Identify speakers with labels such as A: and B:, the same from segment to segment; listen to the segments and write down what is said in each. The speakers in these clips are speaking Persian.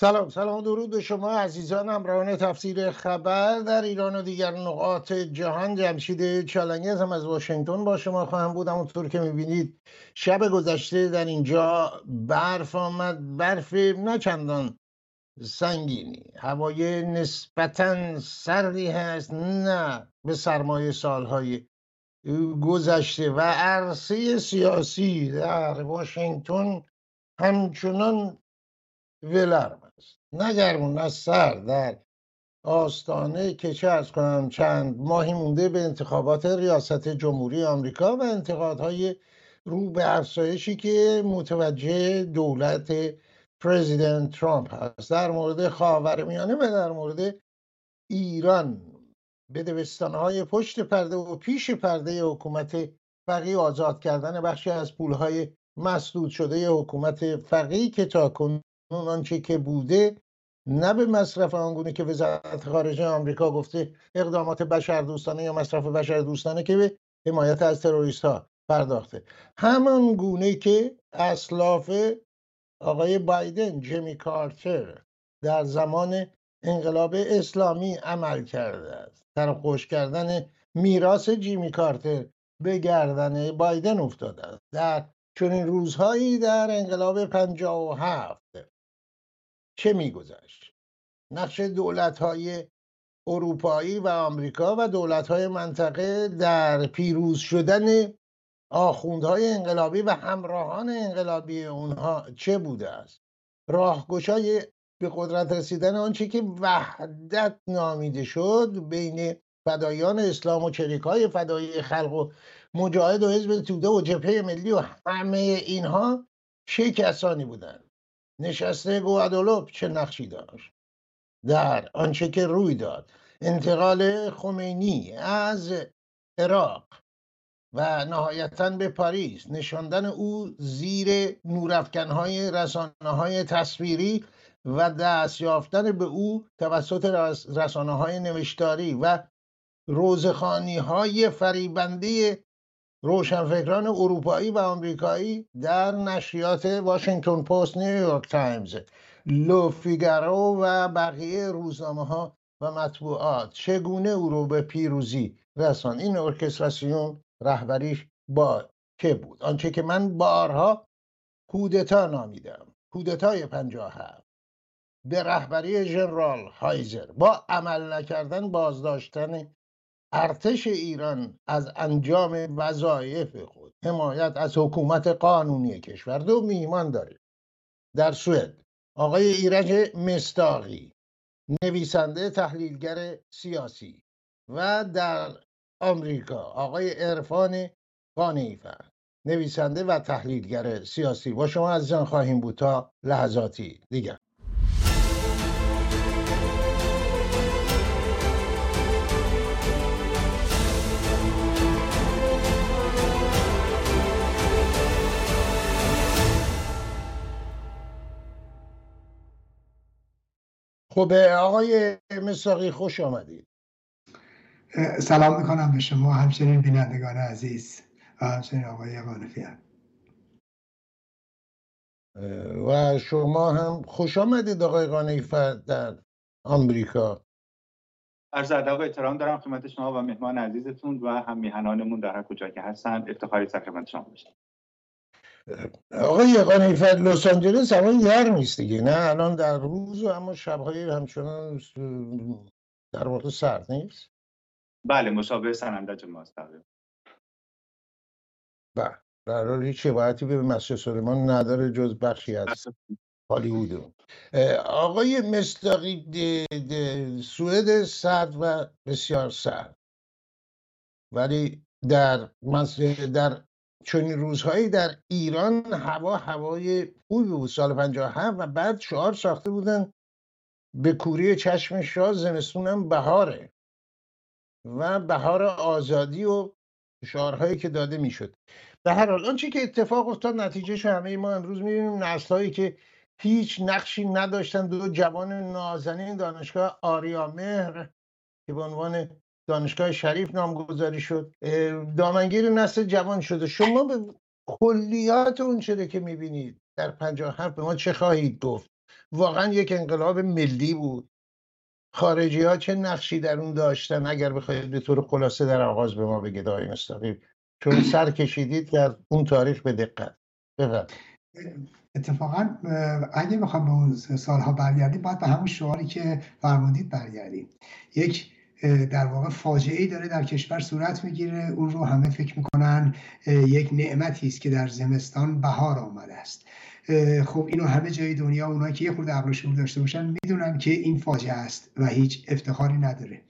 A: سلام سلام درود به شما عزیزان همراهان تفسیر خبر در ایران و دیگر نقاط جهان. جمشید چالنگز هم از واشنگتن با شما خواهم بود. همونطور که می‌بینید شب گذشته در اینجا برف آمد. برف نه چندان سنگینی. هوای نسبتا سردی هست نه به سرمایه سالهای گذشته. و عرصه سیاسی در واشنگتن همچنان ولرم نه گرمون نه سر در آستانه که چه از کنم چند ماهی مونده به انتخابات ریاست جمهوری آمریکا و انتقادهای رو به افزایشی که متوجه دولت پرزیدنت ترامپ هست. در مورد خاورمیانه و در مورد ایران به های پشت پرده و پیش پرده حکومت فقی آزاد کردن بخشی از پولهای مسدود شده حکومت فقی که تا کنون آنچه که بوده نه به مصرف آنگونه که وزارت خارجه آمریکا گفته اقدامات بشر دوستانه یا مصرف بشر دوستانه که به حمایت از تروریست ها پرداخته. همان گونه که اسلاف آقای بایدن جمی کارتر در زمان انقلاب اسلامی عمل کرده است. خوش کردن میراث جیمی کارتر به گردن بایدن افتاده است. در چنین روزهایی در انقلاب 57 چه میگذشت؟ نقش دولت های اروپایی و آمریکا و دولت های منطقه در پیروز شدن آخوندهای انقلابی و همراهان انقلابی اونها چه بوده است؟ راهگشای به قدرت رسیدن آنچه که وحدت نامیده شد بین فدایان اسلام و چریک های فدایی خلق و مجاهد و حزب توده و جبهه ملی و همه اینها چه کسانی بودند؟ نشسته گوادولوپ چه نقشی داشت؟ در آنچه که روی داد. انتقال خمینی از عراق و نهایتا به پاریس. نشاندن او زیر نورافکنهای رسانه های تصویری و دست یافتن به او توسط رسانه های نوشتاری و روضه خوانی های فریبنده روشنفکران اروپایی و آمریکایی در نشریات واشنگتن پست نیویورک تایمز لو فیگارو و بقیه روزنامه ها و مطبوعات چگونه او رو به پیروزی رساند این ارکستراسیون رهبریش با که بود؟ آنچه که من بارها کودتا نامیدم. کودتای هفت. به رهبری ژنرال هایزر. با عمل نکردن بازداشتن ارتش ایران از انجام وظایف خود حمایت از حکومت قانونی کشور دو میهمان داریم در سوئد آقای ایرج مستاقی نویسنده تحلیلگر سیاسی و در آمریکا آقای عرفان قانیفر نویسنده و تحلیلگر سیاسی. با شما عزیزان خواهیم بود تا لحظاتی دیگر. خب آقای مساقی خوش آمدید.
B: سلام می‌کنم به شما همچنین بینندگان عزیز و همچنین آقای قانفیان
A: و شما هم خوش آمدید آقای قانیفر در آمریکا.
C: عرض ادب و احترام دارم خدمت شما و مهمان عزیزتون و هم میهنانمون در هر کجا که هستند افتخاری سر خدمت شما باشید
A: آقای قانیفر لس آنجلس الان گرم نیست دیگه. نه الان در روز و اما شبهای همچنان در واقع سرد نیست.
C: بله مشابه سنندج ماست
A: بله در حال هیچ شباهتی به مسجد سلیمان نداره جز بخشی از هالیوود آقای مستاقی سوئد سرد و بسیار سرد. ولی در در چنین روزهایی در ایران هوا هوای خوبی بود سال 57 و بعد شعار ساخته بودن. به کوری چشم شاه زمستونم بهاره و بهار آزادی و شعارهایی که داده می‌شد. به هر حال آنچه که اتفاق افتاد نتیجه همه ما امروز می‌بینیم. نسلهایی که هیچ نقشی نداشتن دو جوان نازنین دانشگاه آریا مهر که به عنوان دانشگاه شریف نامگذاری شد. دامنگیر نسل جوان شده. شما به کلیات اون چیزی که می‌بینید؟ در 57 به ما چه خواهید گفت؟ واقعا یک انقلاب ملی بود. خارجی ها چه نقشی در اون داشتن؟ اگر بخواید به طور خلاصه در آغاز به ما بگید آقای مستقیم چون سر کشیدید که اون تاریخ به دقت. بفرمایید.
B: اتفاقا اگه بخوام به اون سالها برگردیم باید به همون شعاری که فرمودید برگردیم. یک در واقع فاجعه ای داره در کشور صورت می‌گیره. اون رو همه فکر می‌کنن یک نعمتی است که در زمستان بهار آمده است. خب اینو همه جای دنیا اونایی که یه خورده عقل داشته باشن می‌دونن که این فاجعه است و هیچ افتخاری نداره.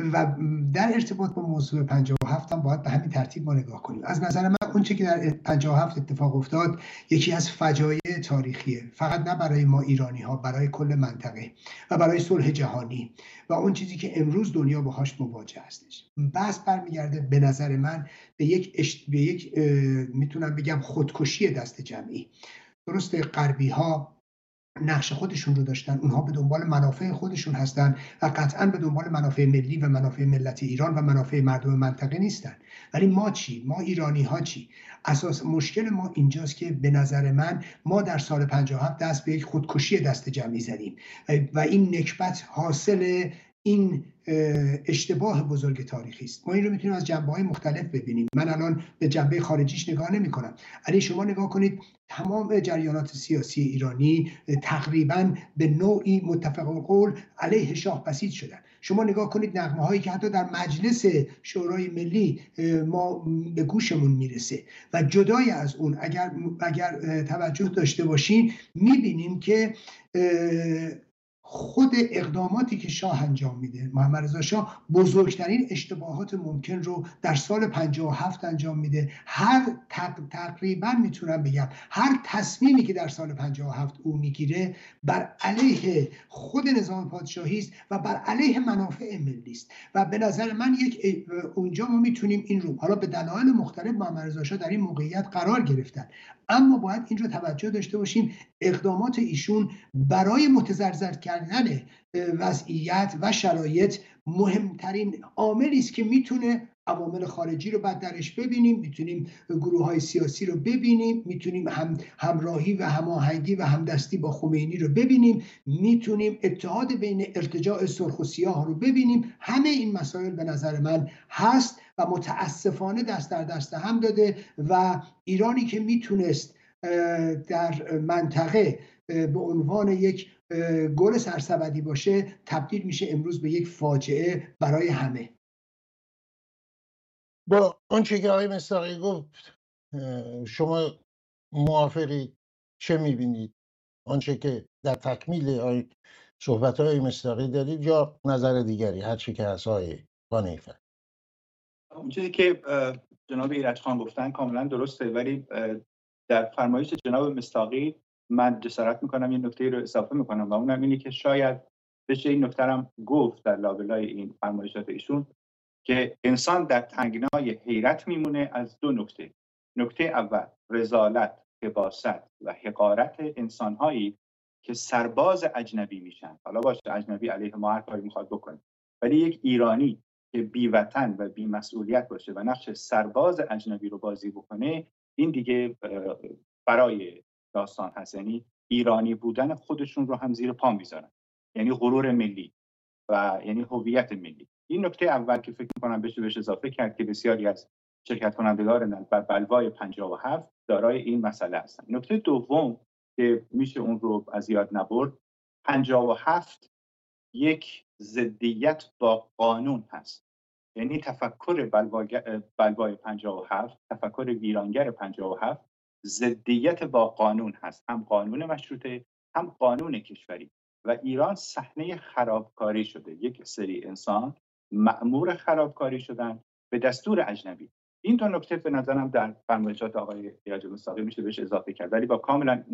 B: و در ارتباط با موضوع 57 هم باید به همین ترتیب ما نگاه کنیم. از نظر من اونچه که در 57 اتفاق افتاد یکی از فجایع تاریخیه. فقط نه برای ما ایرانی ها برای کل منطقه و برای صلح جهانی و اون چیزی که امروز دنیا باهاش مواجه هستش. بس برمیگرده به نظر من به یک به یک می‌تونم بگم خودکشی دست جمعی. درسته غربی ها نقش خودشون رو داشتن اونها به دنبال منافع خودشون هستن و قطعا به دنبال منافع ملی و منافع ملت ایران و منافع مردم منطقه نیستن. ولی ما چی؟ ما ایرانی ها چی؟ اساس مشکل ما اینجاست که به نظر من ما در سال 57 دست به یک خودکشی دست جمعی زدیم. و این نکبت حاصل این اشتباه بزرگ تاریخی است. ما این رو می‌تونیم از جنبه های مختلف ببینیم. من الان به جنبه خارجیش نگاه نمی کنم علی شما نگاه کنید تمام جریانات سیاسی ایرانی تقریبا به نوعی متفق قول علیه شاه بسیج شدن. شما نگاه کنید نغمه هایی که حتی در مجلس شورای ملی ما به گوشمون می‌رسه. و جدای از اون اگر اگر توجه داشته باشین می‌بینیم که خود اقداماتی که شاه انجام میده. محمد رضا شاه بزرگترین اشتباهات ممکن رو در سال 57 انجام میده. هر تقریبا می‌تونم بگم هر تصمیمی که در سال 57 او می‌گیره بر علیه خود نظام پادشاهی است و بر علیه منافع ملی است. و به نظر من یک اونجا ما می‌تونیم این رو حالا به دلایل مختلف محمد رضا شاه در این موقعیت قرار گرفتن. اما باید این رو توجه داشته باشیم اقدامات ایشون برای متزرزر کردن وضعیت و شرایط مهمترین عاملی است که می‌تونه عوامل خارجی رو بعد درش ببینیم می‌تونیم گروه های سیاسی رو ببینیم می‌تونیم هم همراهی و هماهنگی و همدستی با خمینی رو ببینیم می‌تونیم اتحاد بین ارتجاع سرخ و سیاه رو ببینیم. همه این مسائل به نظر من هست و متاسفانه دست در دست هم داده و ایرانی که می‌تونست در منطقه به عنوان یک گل سرسبدی باشه تبدیل میشه امروز به یک فاجعه برای همه.
A: با آنچه که آقای مستاقی گفت شما موافقی چه می‌بینید؟ آنچه که در تکمیل صحبت های مستاقی دارید یا نظر دیگری هر چی که از های
C: اون چیزی که جناب ایرج خان گفتن کاملا درسته ولی در فرمایش جناب مستاقی من جسارت می‌کنم یه نکته رو اضافه می‌کنم و اونم اینه که شاید بشه این نکته گفت در لابلای این فرمایشات ایشون. که انسان در تنگنای حیرت میمونه از دو نکته. نکته اول رزالت حباست و حقارت انسانهایی که سرباز اجنبی میشن. حالا باشه اجنبی علیه ما هر کاری می‌خواد بکنه. ولی یک ایرانی که بی وطن و بی مسئولیت باشه و نقش سرباز اجنبی رو بازی بکنه این دیگه برای داستان هست. یعنی ایرانی بودن خودشون رو هم زیر پا می‌ذارن. یعنی غرور ملی و یعنی هویت ملی. این نکته اول که فکر می‌کنم بشه بهش اضافه کرد که بسیاری از شرکت کنندگان بر بلوای 57 دارای این مسئله هستن. نکته دوم که میشه اون رو از یاد نبرد 57 یک ضدیت با قانون هست. یعنی تفکر بلوای 57 تفکر ویرانگر 57 ضدیت با قانون هست. هم قانون مشروطه هم قانون کشوری. و ایران صحنه خرابکاری شده. یک سری انسان معمور خرابکاری شدن به دستور اجنبی. این دو نکته به نظرم در فرمایشات آقای ایاج مستاقی میشه بهش اضافه کرد. ولی با کاملا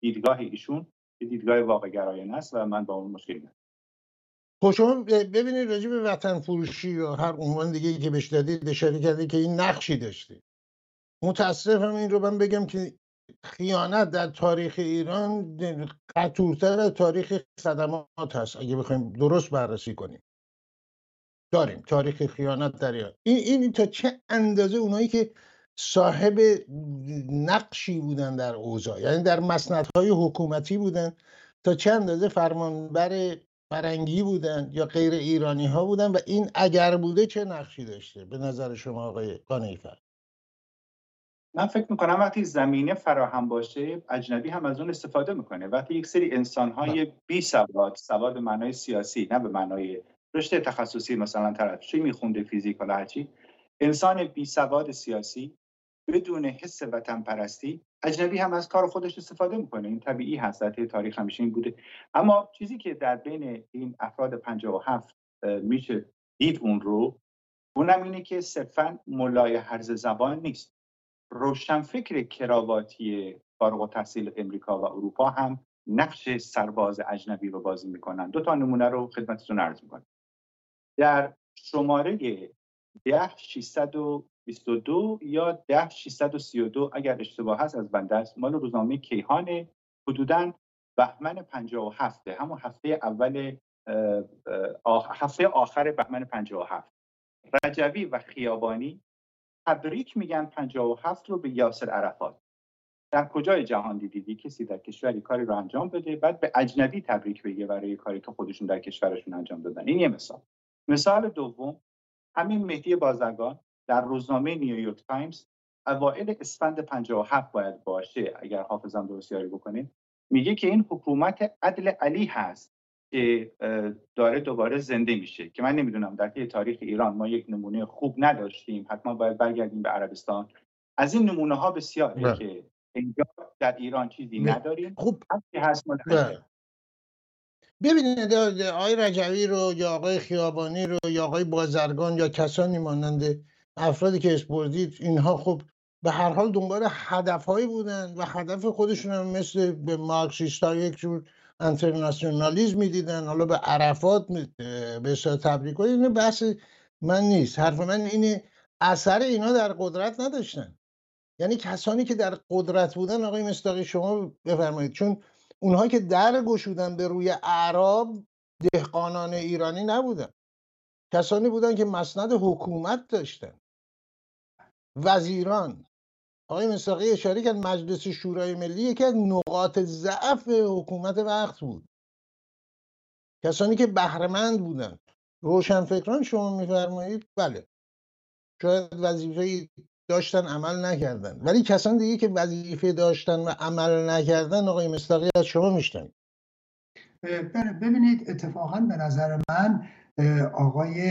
C: دیدگاه ایشون دیدگاه واقع گرایانه است و من با اون مشکلی ندارم.
A: خب شما ببینید راجع به وطن فروشی یا هر عنوان دیگه که بهش دادید اشاره کردید که این نقشی داشته. متاسفم این رو من بگم که خیانت در تاریخ ایران قطورتر تاریخ صدمات هست اگه بخوایم درست بررسی کنیم. داریم. تاریخ خیانت در ایران. این, این تا چه اندازه اونایی که صاحب نقشی بودن در اوضاع یعنی در مسندهای حکومتی بودن تا چه اندازه فرمانبر فرنگی بودن یا غیر ایرانی ها بودن و این اگر بوده چه نقشی داشته؟ به نظر شما آقای قانیفر.
C: من فکر می‌کنم وقتی زمینه فراهم باشه اجنبی هم از اون استفاده می‌کنه. وقتی یک سری انسان های بله. بی سواد سواد به معنای سیاسی نه به معنای رشته تخصصی مثلا طرف چی میخونده فیزیک و هرچی انسان بی سواد سیاسی بدون حس وطن پرستی اجنبی هم از کار خودش استفاده می‌کنه. این طبیعی هست در تاریخ همیشه این بوده. اما چیزی که در بین این افراد 57 میشه دید اون رو اونم اینه که صرفا ملای حرز زبان نیست. روشنفکر کراواتی فارغ التحصیل امریکا و اروپا هم نقش سرباز اجنبی رو بازی می‌کنن. دو تا نمونه رو خدمتتون عرض می‌کنم. در شماره ده 622 یا ده 632 اگر اشتباه هست از بنده است. مال روزنامه کیهان حدودا بهمن 57 همون هفته اول هفته آخر بهمن 57 رجوی و خیابانی تبریک میگن 57 رو به یاسر عرفات. در کجای جهان دیدی کسی در کشوری کاری رو انجام بده بعد به اجنبی تبریک بگه برای کاری که خودشون در کشورشون انجام دادن. این یه مثال. مثال دوم همین مهدی بازرگان در روزنامه نیویورک تایمز اوائل اسفند 57 باید باشه اگر حافظم درست یاری بکنید میگه که این حکومت عدل علی هست که داره دوباره زنده میشه که من نمی‌دونم در طی تاریخ ایران ما یک نمونه خوب نداشتیم حتما باید برگردیم به عربستان. از این نمونه ها بسیاره بله. که اینجا در ایران چیزی نداریم. خوب هست بله.
A: ببینید آقای رجوی رو یا آقای خیابانی رو یا آقای بازرگان یا کسانی مانند افرادی که اسپردید اینها خب به هر حال دنبال هدفهایی بودن و هدف خودشون هم مثل به مارکسیست ها یک جور انترناسیونالیزم می‌دیدن حالا به عرفات به تبریک اینه بحث من نیست. حرف من اینه اثر اینا در قدرت نداشتن. یعنی کسانی که در قدرت بودن آقای مستاقی شما بفرمایید. چون اونها که در گشودن به روی اعراب دهقانان ایرانی نبودن. کسانی بودن که مسند حکومت داشتن. وزیران. آقای مستاقی اشاره کرد مجلس شورای ملی یکی از نقاط ضعف حکومت وقت بود. کسانی که بهرهمند بودن. روشنفکران شما میفرمایید؟ بله. شاید وظیفه داشتن عمل نکردن. ولی کسان دیگه که وظیفه داشتن و عمل نکردن آقای مستاقی از شما میشتن
B: بله، ببینید اتفاقا به نظر من آقای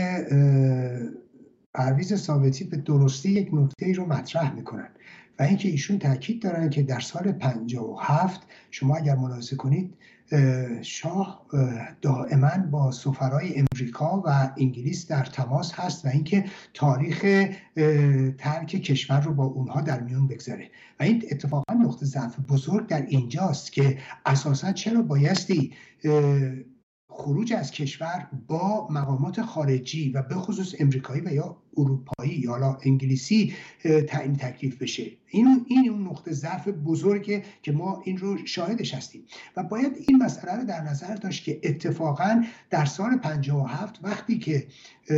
B: پرویز ثابتی به درستی یک نکته رو مطرح می‌کنن. و اینکه ایشون تاکید دارن که در سال 57 شما اگر ملاحظه کنید شاه دائما با سفرای امریکا و انگلیس در تماس هست و اینکه تاریخ ترک کشور رو با اونها در میون بگذاره. و این اتفاقا نقطه ضعف بزرگ در اینجاست که اساسا چرا بایستی خروج از کشور با مقامات خارجی و به خصوص امریکایی و یا اروپایی یا حالا انگلیسی تعیین تکلیف بشه. این این اون نقطه ضعف بزرگه که ما این رو شاهدش هستیم. و باید این مسئله رو در نظر داشت که اتفاقا در سال 57 وقتی که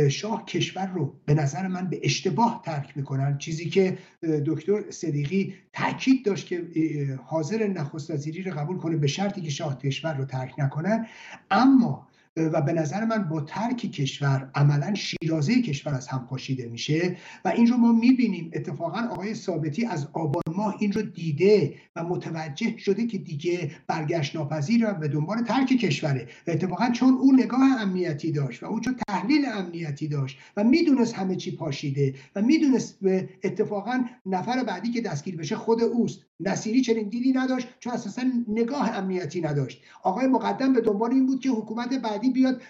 B: شاه کشور رو به نظر من به اشتباه ترک می‌کنن چیزی که دکتر صدیقی تاکید داشت که حاضر نخست وزیری رو قبول کنه به شرطی که شاه کشور رو ترک نکنن. اما و به نظر من با ترک کشور عملا شیرازه کشور از هم پاشیده میشه و این رو ما می‌بینیم. اتفاقا آقای ثابتی از آبان ماه این رو دیده و متوجه شده که دیگه برگشت ناپذیر و به دنبال ترک کشوره. و اتفاقا چون او نگاه امنیتی داشت و او چون تحلیل امنیتی داشت و می‌دونست همه چی پاشیده و می‌دونست اتفاقا نفر بعدی که دستگیر بشه خود اوست. نصیری چنین دیدی نداشت چون اساسا نگاه امنیتی نداشت. آقای مقدم به دنبال این بود که حکومت بعدی بیاد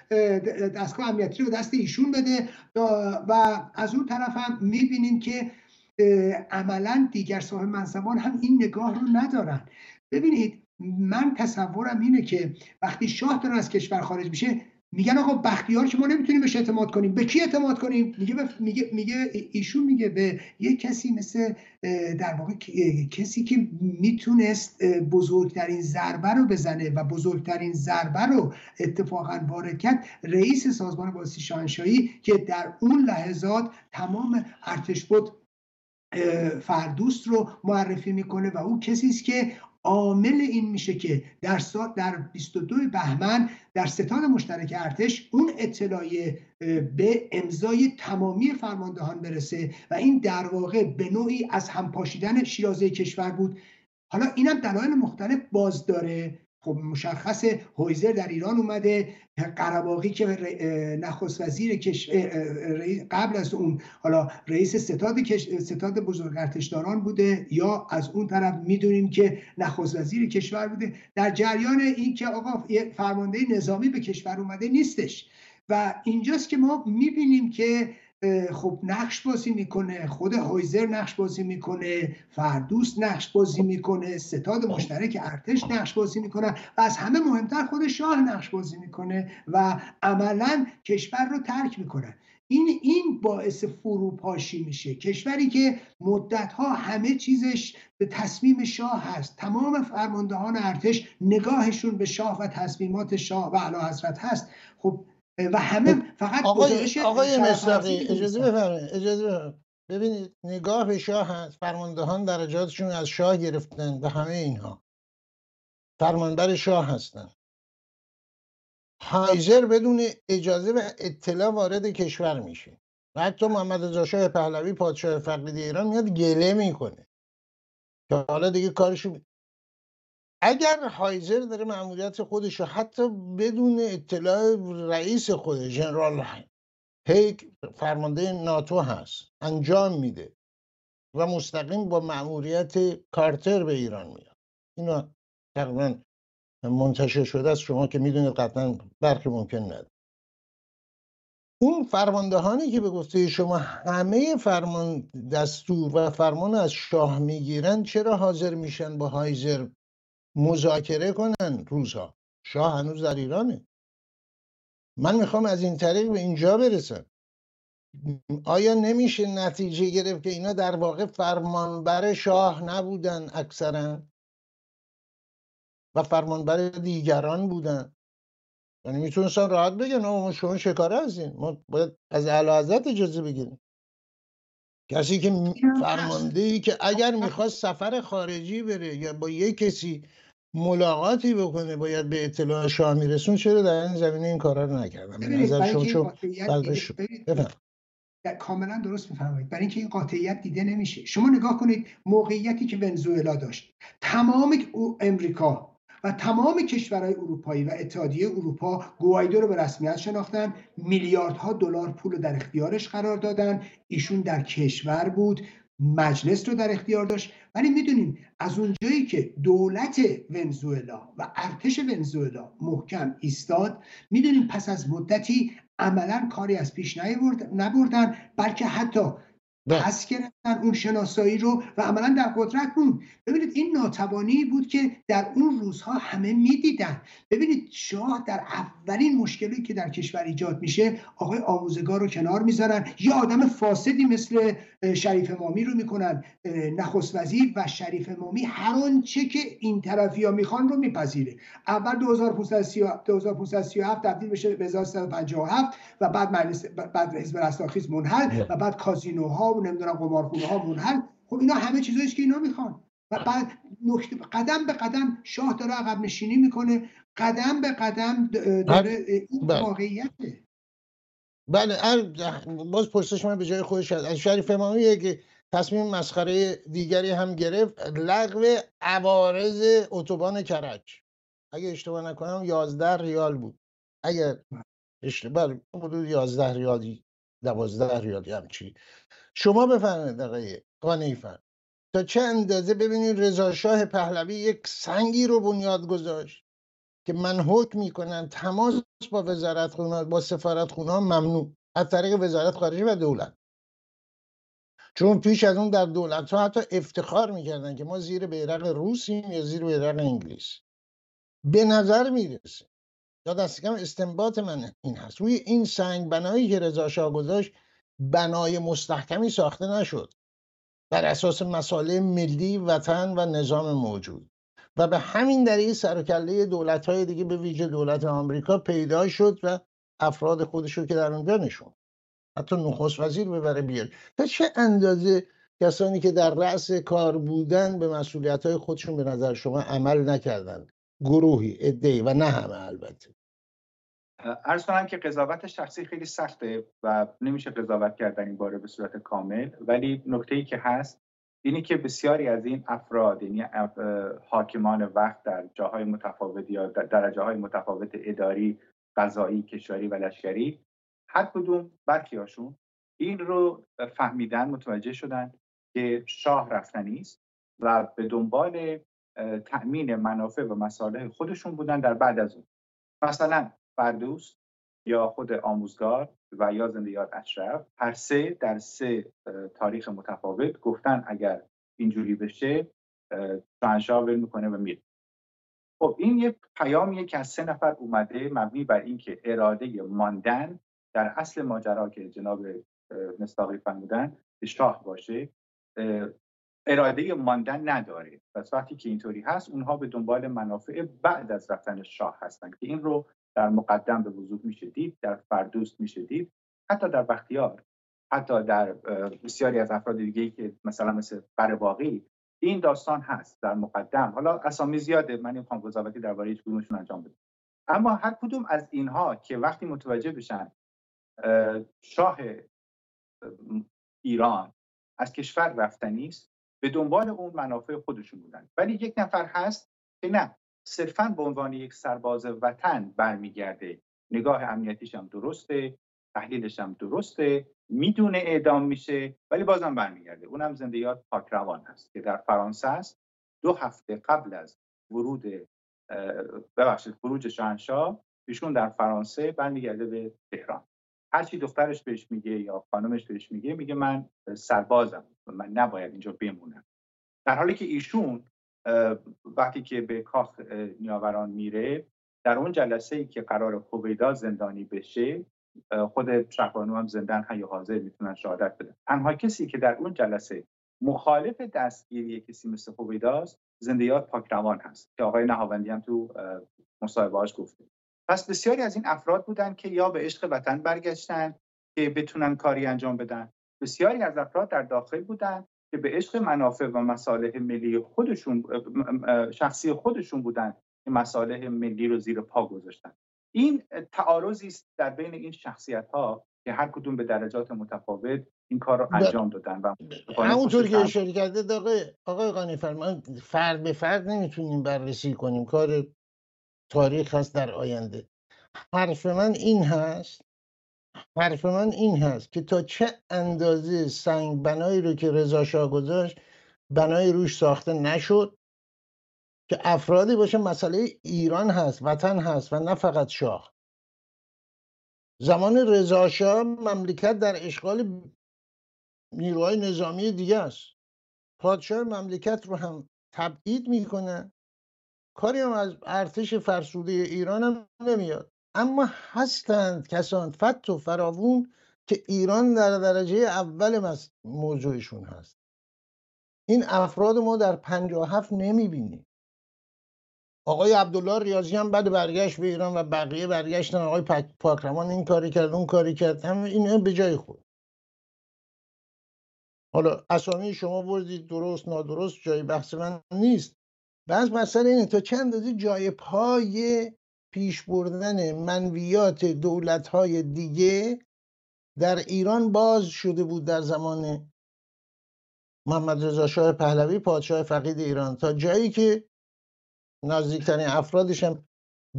B: دستگاه امنیتی رو دست ایشون بده. و از اون طرف هم می‌بینیم که عملا دیگر صاحب منصبان هم این نگاه رو ندارن. ببینید من تصورم اینه که وقتی شاه داره از کشور خارج میشه میگن آقا بختیار که ما نمی‌تونیم بهش اعتماد کنیم. به کی اعتماد کنیم؟ میگه میگه میگه ایشون میگه به یه کسی مثل در واقع کسی که می‌تونست بزرگترین ضربه رو بزنه و بزرگترین ضربه رو اتفاقا وارد رئیس سازمان بازی شاهنشاهی که در اون لحظات تمام ارتش بود فردوست رو معرفی می‌کنه و او کسی است که عامل این میشه که در سال در 22 بهمن در ستاد مشترک ارتش اون اطلاعیه به امضای تمامی فرماندهان برسه و این در واقع به نوعی از هم پاشیدن شیرازه کشور بود. حالا اینم دلایل مختلف باز داره. خب مشخص هویزر در ایران اومده قرباقی که نخست وزیر قبل از اون حالا رئیس ستاد ستاد بزرگ ارتشداران بوده یا از اون طرف می‌دونیم که نخست وزیر کشور بوده. در جریان این که آقا فرمانده نظامی به کشور اومده نیستش. و اینجاست که ما می‌بینیم که خب نقش بازی می‌کنه خود هایزر نقش بازی می‌کنه فردوس نقش بازی می‌کنه ستاد مشترک ارتش نقش بازی می‌کنه و از همه مهمتر خود شاه نقش بازی می‌کنه و عملا کشور رو ترک می‌کنه. این این باعث فروپاشی میشه. کشوری که مدت ها همه چیزش به تصمیم شاه هست. تمام فرماندهان ارتش نگاهشون به شاه و تصمیمات شاه و اعلی حضرت هست. خب و همه خب، فقط
A: آقای, آقای مصداقی اجازه بفرمایید اجازه بفرمایید. ببینید نگاه به شاه هست فرماندهان درجاتشون از شاه گرفتن و همه اینها. فرمانبر شاه هستن. هایزر بدون اجازه و اطلاع وارد کشور میشه. و حتی محمد رضا شاه پهلوی پادشاه فقید ایران میاد گله می‌کنه. که حالا دیگه کارشو اگر هایزر داره معمولیت خودش رو حتی بدون اطلاع رئیس خود جنرال هیک فرمانده ناتو هست انجام میده و مستقیم با معمولیت کارتر به ایران میاد. اینا تقریبا منتشر شده است. شما که می‌دونید قطعا برخی ممکن نداره. اون فرماندهانی که به گفته شما همه فرمان دستور و فرمان از شاه می‌گیرن چرا حاضر میشن با هایزر مذاکره کنن روزها. شاه هنوز در ایرانه. من می‌خوام از این طریق به اینجا برسم. آیا نمیشه نتیجه گرفت که اینا در واقع فرمانبر شاه نبودن اکثرا؟ و فرمانبر دیگران بودن. یعنی می‌تونستن راحت بگن ما شما شکاره هستین. ما باید از اعلی حضرت اجازه بگیریم. کسی که فرمانده ای که اگر می‌خواست سفر خارجی بره یا با یک کسی ملاقاتی بکنه باید به اطلاع شاه میرسون چرا در این زمینه این کارا رو نکردن؟ به نظر شما
B: کاملا درست میفرمایید. برای اینکه این قاطعیت دیده نمیشه. شما نگاه کنید موقعیتی که ونزوئلا داشت. تمام امریکا و تمام کشورهای اروپایی و اتحادیه اروپا گوایدو رو به رسمیت شناختن. میلیاردها دلار پول در اختیارش قرار دادن. ایشون در کشور بود. مجلس رو در اختیار داشت ولی می‌دونیم از اونجایی که دولت ونزوئلا و ارتش ونزوئلا محکم ایستاد می‌دونیم پس از مدتی عملا کاری از پیش نبردن بلکه حتی. پس گرفتن اون شناسایی رو و عملا در قدرت بود ببینید این ناتوانی بود که در اون روزها همه می‌دیدن. ببینید شاه در اولین مشکلی که در کشور ایجاد میشه آقای آموزگار رو کنار می‌ذارن. یا آدم فاسدی مثل شریف مامی رو می‌کنن. نخست وزیر و شریف مامی هر آنچه که این طرفی ها می‌خوان رو میپذیره. اول 2537 تبدیل بشه به 1357 و بعد مجلس بعد حزب رستاخیز منحل و بعد کازینوها و نمی‌دونم قمارخونه ها منحل. خب اینا همه چیزایی که اینا می‌خوان. و بعد نکته قدم به قدم شاه داره عقب نشینی می‌کنه. قدم به قدم داره این بله. واقعیته.
A: بله باز پرسش من به جای خودش از شریف امامی یک تصمیم مسخره دیگری هم گرفت لغو عوارض اتوبان کرج. اگه اشتباه نکنم 11 ریال بود. اگر اشتباه حدود 11 ریالی 12 ریالی همچی شما بفرمایید آقای قانیفر. تا چه اندازه ببینید رضا شاه پهلوی یک سنگی رو بنیاد گذاشت که من حکم می‌کنم تماس با وزارت خونه با سفارت خونه ممنوع. از طریق وزارت خارجه و دولت. چون پیش از اون در دولت ها حتی افتخار می‌کردن که ما زیر بیرق روسیم یا زیر بیرق انگلیس. به نظر می‌رسه یا دست کم استنباط من این هست. روی این سنگ بنایی که رضا شاه گذاشت بنای مستحکمی ساخته نشد. بر اساس مسائل ملی وطن و نظام موجود. و به همین دلیل سرکله دولت های دیگه به ویژه دولت آمریکا پیدا شد و افراد خودش رو که در اونجا نشون حتی نخست وزیر ببره بیاد. تا چه اندازه کسانی که در رأس کار بودن به مسئولیت های خودشون به نظر شما عمل نکردند گروهی ادهی و نه همه البته.
C: ارز کنم که قضاوت شخصی خیلی سخته و نمیشه قضاوت کردن این باره به صورت کامل. ولی نکته ای که هست اینی که بسیاری از این افراد یعنی حاکمان وقت در جاهای متفاوت یا در درجه متفاوت اداری قضایی کشوری و لشکری هر کدوم هاشون این رو فهمیدن متوجه شدن که شاه رفتنی است و به دنبال تأمین منافع و مصالح خودشون بودن در بعد از اون. مثلا فردوس یا خود آموزگار و یا زنده یاد اشرف هر سه در سه تاریخ متفاوت گفتن اگر اینجوری بشه شاهنشاه ول می‌کنه و میره. خب این یه پیامیه که از سه نفر اومده مبنی بر اینکه اراده ماندن در اصل ماجرا که جناب مستاقی فرمودن شاه باشه اراده ماندن نداره. پس وقتی که اینطوری هست اونها به دنبال منافع بعد از رفتن شاه هستن که این رو در مقدم به وضوح میشه دید در فردوست میشه دید حتی در بختیار حتی در بسیاری از افراد دیگه که مثلا مثل برواقی این داستان هست در مقدم. حالا اسامی زیاده من نمی‌خوام قضاوتی درباره هیچ کدومشون انجام بدم. اما هر کدوم از اینها که وقتی متوجه بشن شاه ایران از کشور رفتنی است به دنبال اون منافع خودشون بودن. ولی یک نفر هست که نه. صرفا به عنوان یک سرباز وطن برمیگرده. نگاه امنیتیش هم درسته تحلیلش هم درسته می‌دونه اعدام میشه ولی بازم برمیگرده. اونم زنده یاد پاکروان هست که در فرانسه است. دو هفته قبل از ورود ببخشید خروج شاهنشاه ایشون در فرانسه برمیگرده به تهران. هرچی دخترش بهش میگه یا خانمش بهش میگه میگه من سربازم. من نباید اینجا بمونم. در حالی که ایشون وقتی که به کاخ نیاوران میره در اون جلسه ای که قرار خوبیدا زندانی بشه خود شهبانو هم زندان حی حاضر می‌تونن شهادت بدن. تنها کسی که در اون جلسه مخالف دستگیری کسی مثل خوبیداست زندیات پاکروان هست که آقای نهاوندی هم تو مصاحبهاش گفته. پس بسیاری از این افراد بودن که یا به عشق وطن برگشتن که بتونن کاری انجام بدن. بسیاری از افراد در داخل بودن که به عشق منافع و مصالح ملی خودشون شخصی خودشون بودن که مصالح ملی رو زیر پا گذاشتن. این تعارضی است در بین این شخصیت ها که هر کدوم به درجات متفاوت این کار رو انجام دادن و
A: همونطور که اشاره کرده آقای آقای قانی فرمان فرد به فرد نمی‌تونیم بررسی کنیم. کار تاریخ هست در آینده. حرف من این هست حرف من این هست که تا چه اندازه سنگ بنایی رو که رضا شاه گذاشت بنای روش ساخته نشد که افرادی باشه مسئله ایران هست وطن هست و نه فقط شاه. زمان رضا شاه مملکت در اشغال نیروهای نظامی دیگه است. پادشاه مملکت رو هم تبعید می‌کنه. کاری هم از ارتش فرسوده ایران هم نمیاد. اما هستند کسان فت و فراوون که ایران در درجه اول موضوعشون هست. این افراد ما در هفت نمی‌بینیم. آقای عبدالله ریاضی هم بعد برگشت به ایران و بقیه برگشتن آقای پاکرمان این کاری کرد اون کاری کرد. همه این به جای خود. حالا اسامی شما بردید درست نادرست جای بحث من نیست. بعض مسئله اینه تا چند اندازه جای پای پیش بردن منویات دولت های دیگه در ایران باز شده بود در زمان محمد رضا شاه پهلوی پادشاه فقید ایران. تا جایی که نزدیکترین افرادش هم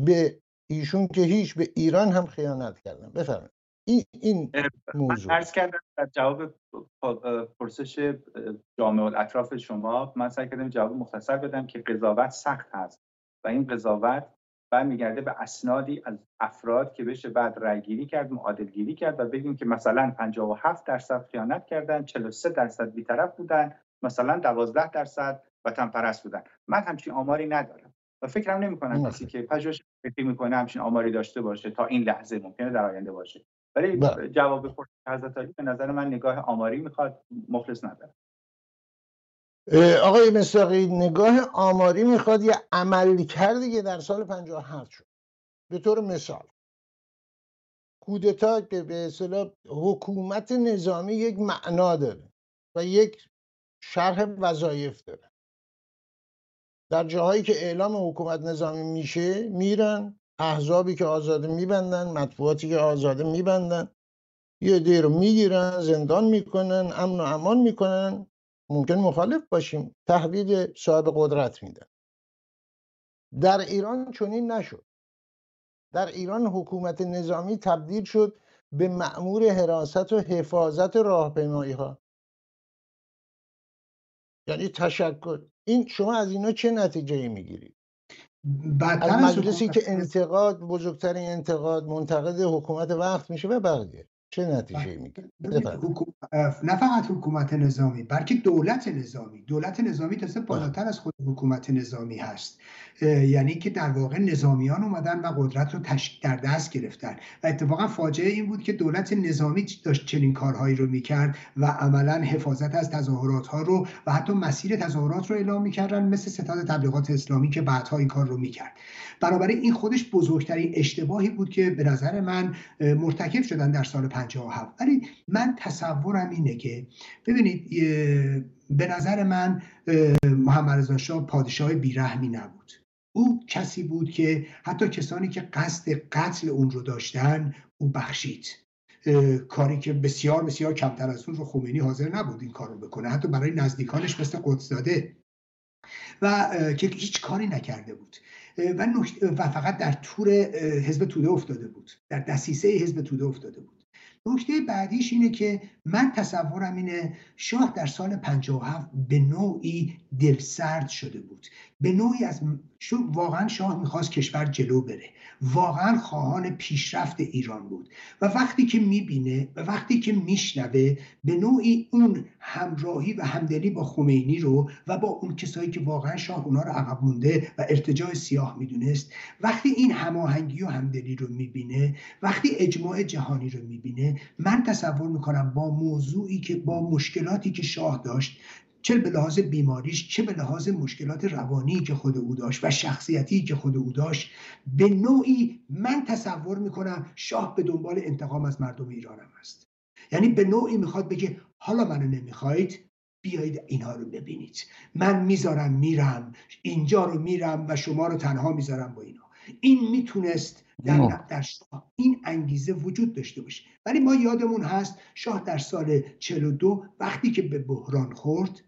A: به ایشون که هیچ به ایران هم خیانت کردن. بفرمایید. این این موضوع.
C: عرض کردم در جواب پرسش جامعه اطراف شما من سعی کردم جواب مختصر بدم که قضاوت سخت هست و این قضاوت برمیگرده به اسنادی از افراد که بشه بعد رأیگیری کرد معادل گیری کرد و بگیم که مثلا 57 درصد خیانت کردن 43 درصد بیطرف بودن مثلا 12 درصد وطن پرست بودن. من همچین آماری ندارم و فکرم نمی کنم کسی که پژوهش فکر می‌کنه همچین آماری داشته باشه تا این لحظه ممکنه در آینده باشه. ولی. جواب پرس حضرت علی به نظر من نگاه آماری می‌خواد مخلص نداره
A: آقای مصداقی نگاه آماری می‌خواد یه عمل کردی که در سال 57 شد. به طور مثال کودتا که به اصطلاح حکومت نظامی یک معنا داره و یک شرح وظایف داره. در جاهایی که اعلام حکومت نظامی میشه میرن احزابی که آزاده میبندن مطبوعاتی که آزاده میبندن یه دیر رو می‌گیرن زندان می‌کنن امن و امان می‌کنن. ممکن مخالف باشیم. تحویل صاحب قدرت میدن در ایران چنین نشد. در ایران حکومت نظامی تبدیل شد به معمور حراست و حفاظت راهپیمایی ها یعنی تشکر این شما از اینا چه نتیجه ای می‌گیرید از مجلسی که انتقاد بزرگترین انتقاد منتقد حکومت وقت میشه و بقیه. چه نتیجه می‌گیره؟
B: نه فقط حکومت نظامی بلکه دولت نظامی. دولت نظامی تازه بالاتر از خود حکومت نظامی هست. یعنی که در واقع نظامیان اومدن و قدرت رو در دست گرفتن. و اتفاقا فاجعه این بود که دولت نظامی داشت چنین کارهایی رو می‌کرد و عملا حفاظت از تظاهرات ها رو و حتی مسیر تظاهرات رو اعلام می‌کردن مثل ستاد تبلیغات اسلامی که بعدها این کار رو می‌کرد. بنابراین این خودش بزرگترین اشتباهی بود که به نظر من مرتکب شدن در سال 57 ولی من تصورم اینه که ببینید به نظر من محمد رضا شاه پادشاه بیرحمی نبود. او کسی بود که حتی کسانی که قصد قتل اون رو داشتن او بخشید. کاری که بسیار بسیار کمتر از اون رو خمینی حاضر نبود این کار رو بکنه حتی برای نزدیکانش مثل قدسزاده و که هیچ کاری نکرده بود. و, و فقط در تور حزب توده افتاده بود. در دسیسه حزب توده افتاده بود. نکته بعدیش اینه که من تصورم اینه شاه در سال 57 به نوعی دلسرد شده بود. به نوعی از شو واقعا شاه می‌خواست کشور جلو بره. واقعا خواهان پیشرفت ایران بود. و وقتی که می‌بینه و وقتی که میشنوه به نوعی اون همراهی و همدلی با خمینی رو و با اون کسایی که واقعا شاه اونا رو عقب مونده و ارتجاع سیاه می‌دونست وقتی این هماهنگی و همدلی رو می‌بینه وقتی اجماع جهانی رو می‌بینه من تصور می‌کنم با موضوعی که با مشکلاتی که شاه داشت چه به لحاظ بیماریش چه به لحاظ مشکلات روانی که خود او داشت و شخصیتی که خود او داشت به نوعی من تصور می‌کنم شاه به دنبال انتقام از مردم ایرانم است. یعنی به نوعی می‌خواد بگه حالا منو نمی‌خواید بیایید اینها رو ببینید. من می‌ذارم میرم اینجا رو میرم و شما رو تنها می‌ذارم با اینا. این می‌تونست در, در شاه این انگیزه وجود داشته باشه. ولی ما یادمون هست شاه در سال 42 وقتی که به بحران خورد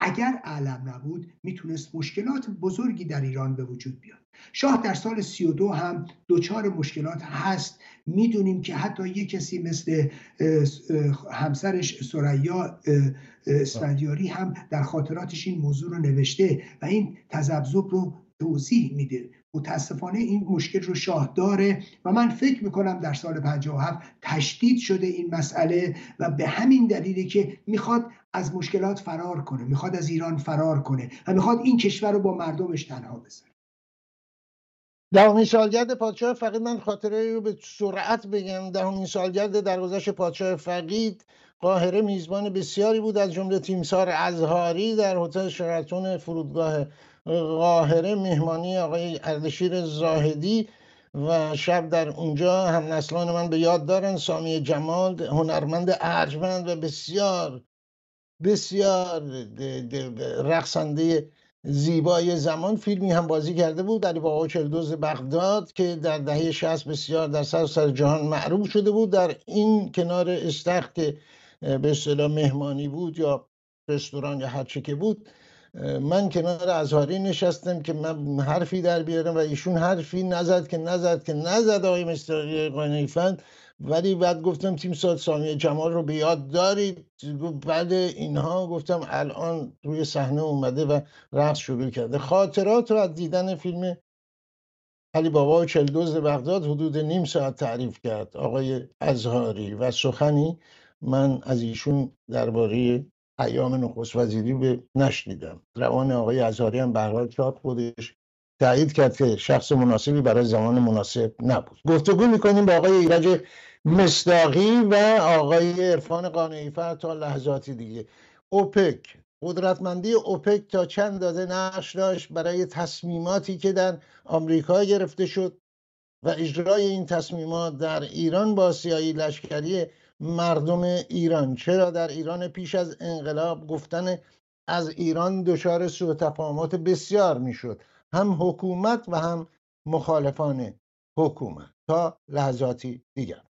B: اگر علم نبود می‌تونست مشکلات بزرگی در ایران به وجود بیاد. شاه در سال 32 هم دچار مشکلات هست. می‌دونیم که حتی یه کسی مثل همسرش سریا اسفندیاری هم در خاطراتش این موضوع رو نوشته و این تذبذب رو توضیح میده. متاسفانه این مشکل رو شاه داره و من فکر می‌کنم در سال 57 تشدید شده این مسئله و به همین دلیلی که می‌خواد از مشکلات فرار کنه می‌خواد از ایران فرار کنه و می‌خواد این کشور رو با مردمش تنها بذاره.
A: دهمین سالگرد پادشاه فقید من خاطره رو به سرعت بگم. دهمین سالگرد درگذشت پادشاه فقید قاهره میزبان بسیاری بود از جمله تیمسار ازهاری در هتل شراتون فرودگاه قاهره مهمانی آقای اردشیر زاهدی و شب در اونجا هم نسلان من به یاد دارن سامی جمال هنرمند ارجمند و بسیار بسیار رقصنده زیبای زمان فیلمی هم بازی کرده بود. در با چلدوز بغداد که در دهه 60 بسیار در سر سر جهان معروف شده بود. در این کنار استخ که به اصطلاح مهمانی بود یا رستوران یا هرچه که بود من کنار ازهاری نشستم که من حرفی در بیارم و ایشون حرفی نزد که نزد که نزد آقای مستری قانیفند ولی بعد گفتم تیم سال سامی جمال رو به یاد دارید؟ بعد اینها گفتم الان روی صحنه اومده و رقص شروع کرده. خاطرات رو از دیدن فیلم علی بابا و چلدوز بغداد حدود نیم ساعت تعریف کرد آقای ازهاری و سخنی من از ایشون درباره ایام نخست وزیری به نشنیدم. روان آقای ازهاری هم به چاپ خودش تایید کرد که شخص مناسبی برای زمان مناسب نبود. گفتگو می‌کنیم با آقای ایرج مصداقی و آقای عرفان قانعی. تا لحظاتی دیگه. اوپک قدرتمندی اوپک تا چند داده نقش داشت برای تصمیماتی که در آمریکا گرفته شد و اجرای این تصمیمات در ایران با سیایی لشکری مردم ایران. چرا در ایران پیش از انقلاب گفتن از ایران دچار سوء تفاهمات بسیار می‌شد؟ هم حکومت و هم مخالفان حکومت. تا لحظاتی دیگر.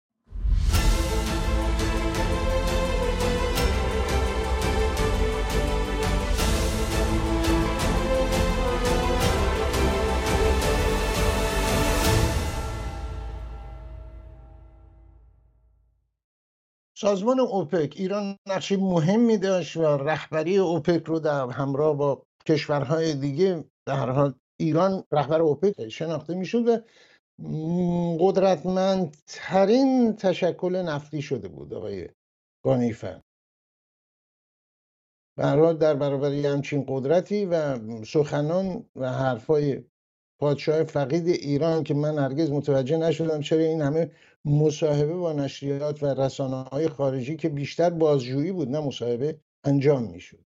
A: سازمان اوپک ایران نقشی مهمی داشت و رهبری اوپک رو در همراه با کشورهای دیگه در حال ایران رهبر اوپک شناخته می‌شد و قدرتمندترین تشکل نفتی شده بود آقای گانیفن به در برابر همچین قدرتی و سخنان و حرفای پادشاه فقید ایران که من هرگز متوجه نشدم چرا این همه مصاحبه با نشریات و رسانه های خارجی که بیشتر بازجویی بود نه مصاحبه انجام می‌شد.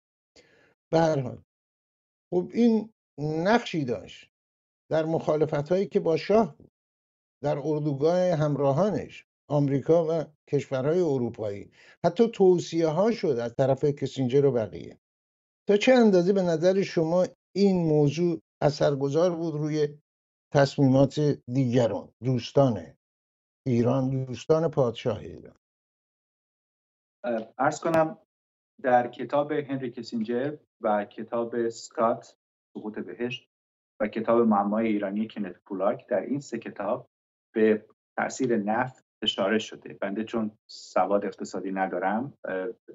A: به هر حال خب این نقشی داشت در مخالفت هایی که با شاه بود در اردوگاه همراهانش آمریکا و کشورهای اروپایی. حتی توصیه ها شد از طرف کسینجر و بقیه. تا چه اندازه به نظر شما این موضوع اثرگذار بود روی تصمیمات دیگران دوستان ایران دوستان پادشاه ایران.
C: ارز کنم در کتاب هنری کسینجر و کتاب سکات سقوط بهشت و کتاب معمای ایرانی کنت پولاک در این سه کتاب به تاثیر نفت اشاره شده. بنده چون سواد اقتصادی ندارم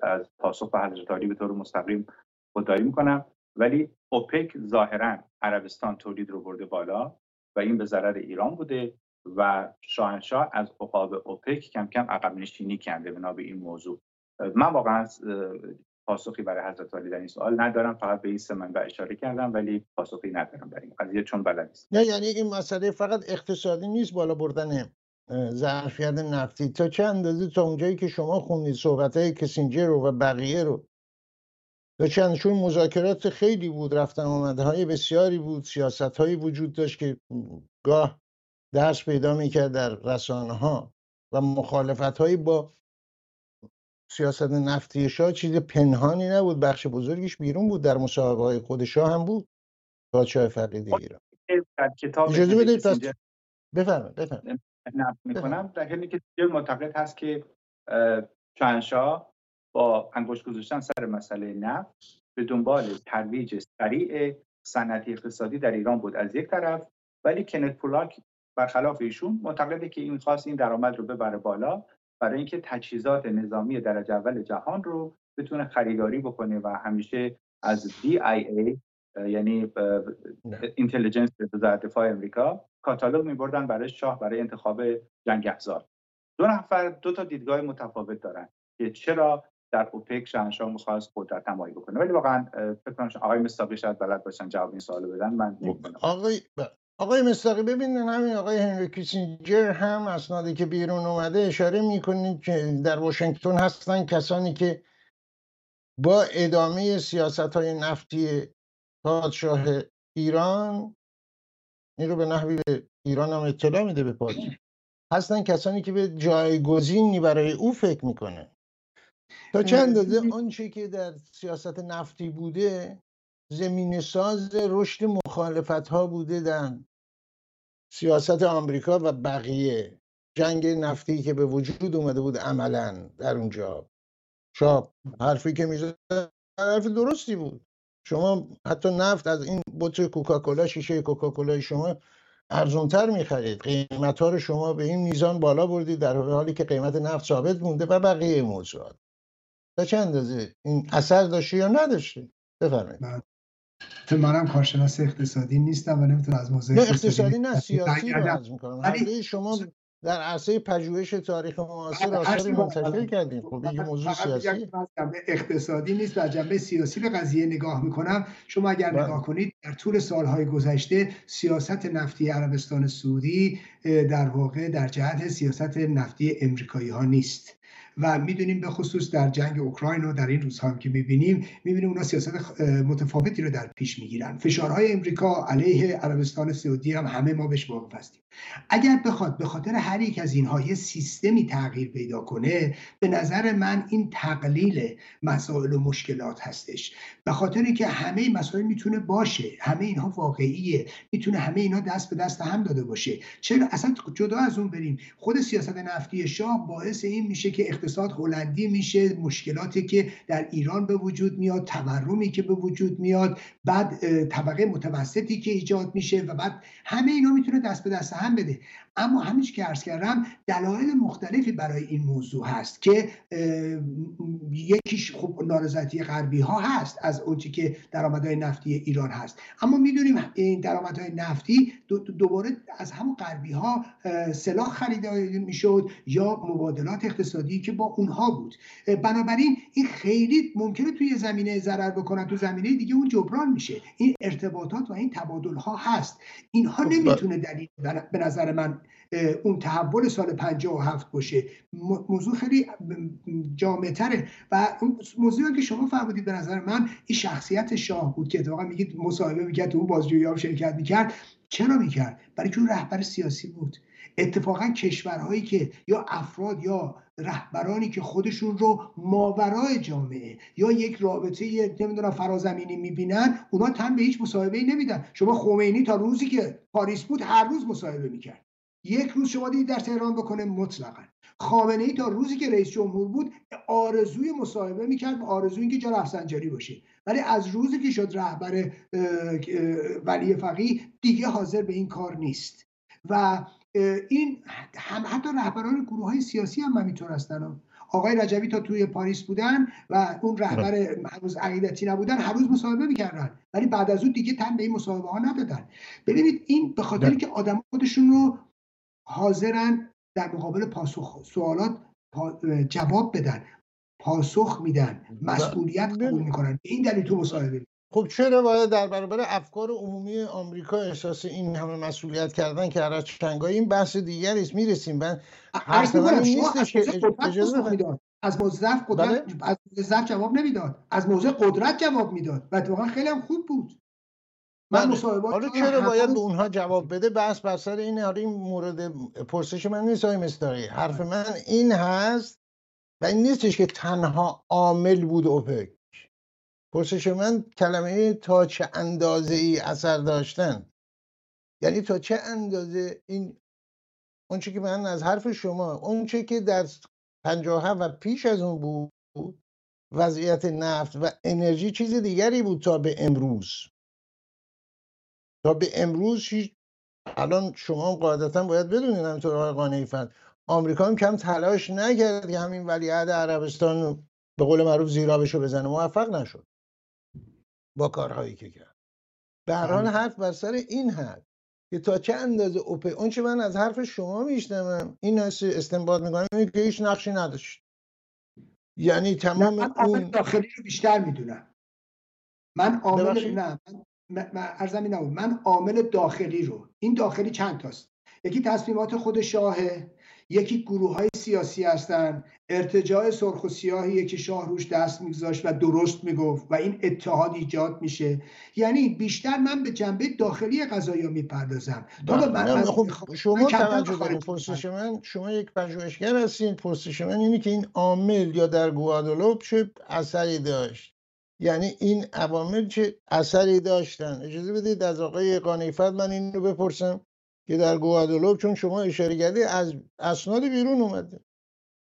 C: از پاسخ به حضرت به طور مستقیم خودداری می‌کنم. ولی اوپک ظاهرا عربستان تولید رو برده بالا و این به ضرر ایران بوده. و شاهنشاه از عقاب اوپک کم کم عقب نشینی کرده بنا به این موضوع. من واقعا پاسخی برای حضرت علی در این سوال ندارم فقط به این سه منبع اشاره کردم ولی پاسخی ندارم در این قضیه چون بلد نیست
A: نه یعنی این مسئله فقط اقتصادی نیست بالا بردن ظرفیت نفتی. تا چه اندازه؟ تا اونجایی که شما خوندید صحبت های کسینجر رو و بقیه رو. تا چندشون مذاکرات خیلی بود رفتن آمده های بسیاری بود سیاست هایی وجود داشت که گاه درس پیدا می‌کرد در رسانه ها و مخالفت هایی با سیاست نفتی شاه چیز پنهانی نبود بخش بزرگیش بیرون بود در مصاحبه های خود شاه هم بود. پادشاه فقید خب، ایران. اجازه بدید بفرمایید بفرمایید.
C: می‌کنم. در حالی که معتقد هست که شاهنشاه با انگشت گذاشتن سر مسئله نفت به دنبال ترویج سریع صنعتی اقتصادی در ایران بود. از یک طرف ولی کنت پولاک برخلاف ایشون معتقده که این خواست این درآمد رو ببره بالا برای اینکه تجهیزات نظامی درجه اول جهان رو بتونه خریداری بکنه و همیشه از DIA یعنی اینتلیجنس وزارت دفاع امریکا کاتالوگ میبردن برای شاه برای انتخاب جنگ افزار. دو نفر دو تا دیدگاه متفاوت دارن که چرا در اوپک شاهنشاه می‌خواست قدرت نمایی بکنه. ولی واقعا فکر کنم آقای مستاقی شاید بلد باشن جواب این سوالو بدن. من
A: آقای آقای مستاقی ببینید همین آقای هنری کیسینجر هم اسنادی که بیرون اومده اشاره می‌کنید که در واشنگتن هستن کسانی که با ادامه سیاست های نفتی پادشاه ایران این رو به نحوی به ایران هم اطلاع میده به پادشاه. هستن کسانی که به جایگزینی برای او فکر می‌کنه. تا چند اندازه آنچه که در سیاست نفتی بوده زمین ساز رشد مخالفت ها بوده در سیاست آمریکا و بقیه. جنگ نفتی که به وجود اومده بود عملا در اونجا. شاب حرفی که می‌زد حرف درستی بود. شما حتی نفت از این بطر کوکاکولا شیشه کوکاکولا شما ارزونتر می‌خرید. قیمت ها رو شما به این میزان بالا بردید در حالی که قیمت نفت ثابت مونده و بقیه موضوعات. تا چه اندازه این اثر داشته یا نداشته؟ بفرمایید.
B: تو منم کارشناس اقتصادی نیستم و نمی‌تونم از موضوع
A: اقتصادی, نه سیاسی رو عرض می‌کنم. شما در عرصه پژوهش تاریخ معاصر آثاری منتشر کردیم. خب این موضوع سیاسی
B: اقتصادی نیست و جنبه سیاسی به قضیه نگاه می‌کنم. شما اگر بله. نگاه کنید در طول سالهای گذشته سیاست نفتی عربستان سعودی در واقع در جهت سیاست نفتی امریکایی ها نیست. و می‌دونیم به خصوص در جنگ اوکراین و در این روزها هم که می‌بینیم می‌بینیم اونا سیاست متفاوتی رو در پیش می‌گیرن. فشارهای امریکا علیه عربستان سعودی هم همه ما بهش واقف هستیم اگر بخواد به خاطر هر یک از اینها یه سیستمی تغییر پیدا کنه به نظر من این تقلیل مسائل و مشکلات هستش. به خاطر که همه مسائل می‌تونه باشه همه اینها واقعیه می‌تونه همه اینها دست به دست هم داده باشه. چرا؟ اصلا جدا از اون بریم. خود سیاست نفتی شاه باعث این میشه که اقتصاد هلندی میشه مشکلاتی که در ایران به وجود میاد تورمی که به وجود میاد بعد طبقه متوسطی که ایجاد میشه و بعد همه اینا می‌تونه دست به دست هم بده. اما همیشه که عرض کردم دلایل مختلفی برای این موضوع هست که یکیش خب نارضایتی غربی ها هست از اونچه که درآمدهای نفتی ایران هست. اما می‌دونیم این درآمدهای نفتی دوباره از همون غربی ها سلاح خریده می‌شد یا مبادلات اقتصادی که با اونها بود. بنابراین این خیلی ممکنه توی زمینه ضرر بکنن تو زمینه دیگه اون جبران میشه. این ارتباطات و این تبادل ها هست. اینها خب، نمی‌تونه دلیل به نظر من اون تحول سال 57 باشه. موضوع خیلی جامعتره. و اون موضوعی که شما فرمودید به نظر من این شخصیت شاه بود که اتفاقا میگید مصاحبه می‌کرد تو اون بازجویی هم شرکت می‌کرد. چرا می‌کرد؟ برای که اون رهبر سیاسی بود. اتفاقا کشورهایی که یا افراد یا رهبرانی که خودشون رو ماورای جامعه یا یک رابطه نمی‌دونم فرازمینی می‌بینن اونا تن به هیچ مصاحبه ای نمیدن. شما خمینی تا روزی که پاریس بود هر روز مصاحبه می‌کرد. یک روز شما دیدید در تهران بکنه مطلقا. خامنه ای تا روزی که رئیس جمهور بود آرزوی مصاحبه می‌کرد و آرزوی اینکه جا رفسنجانی باشه. ولی از روزی که شد رهبر ولی فقیه دیگه حاضر به این کار نیست. و این هم حتی رهبران گروه های سیاسی هم همینطور هستن. آقای رجبی تا توی پاریس بودن و اون رهبر هنوز عقیدتی نبودن هر روز مصاحبه می‌کردن. ولی بعد از اون دیگه تن به این مصاحبه ها ندادن. ببینید این به خاطر که آدم خودشون رو حاضرن در مقابل پاسخ سوالات جواب بدن پاسخ میدن مسئولیت قبول می‌کنن. این دلیل تو مصاحبه
A: خب چرا باید در برابر افکار عمومی آمریکا احساس این همه مسئولیت کردن که هر چنگای این بحث دیگری است می‌رسیم. من
B: حرف من نیستش که از موضوع قدرت بله؟ از موضوع جواب نمی‌داد. از موضوع قدرت جواب می‌داد. و اتفاقا خیلی هم خوب بود.
A: من مصاحبات حالا چرا باید به اونها جواب بده؟ بس بر سر این حالا این مورد پرسش من نیست های مستاری حرف من این هست و این نیستش که تنها عامل بود اوپک. پرسش من کلمه تا چه اندازه ای اثر داشتن؟ یعنی تا چه اندازه این اونچه که من از حرف شما اونچه که در پنجاه و پیش از اون بود وضعیت نفت و انرژی چیز دیگری بود تا به امروز. تا به امروز الان شما قاعدتا باید بدونید همینطور آقای قانعی آمریکا هم کم تلاش نکرد که همین ولیعهد عربستان به قول معروف زیرابشو بزنه. موفق نشد با کارهایی که کرد. به هر حال حرف بر سر این حد که تا چه اندازه اوپه اون چه من از حرف شما میشنوم این استنباط می‌کنم که هیچ نقشی نداشت. یعنی تمام
B: من اون داخلی رو بیشتر می‌دونم. من عامل نه من ارزم نبود. من عامل داخلی رو. این داخلی چند تاست؟ یکی تصمیمات خود شاهه یکی گروه های سیاسی هستن ارتجاع سرخ و سیاهیه که شاه روش دست میگذاشت و درست می‌گفت و این اتحاد ایجاد میشه. یعنی بیشتر من به جنبه داخلی قضایی می‌پردازم.
A: بله. خب شما توجه دارید پرسش من شما یک پژوهشگر هستین. پرسش من اینه که این عامل یا در گوادلوپ چه اثری داشت؟ یعنی این عوامل چه اثری داشتن؟ اجازه بدید از آقای قانیفت من این رو بپرسم که در گوادلوپ چون شما اشاره کردی از اسناد بیرون اومده.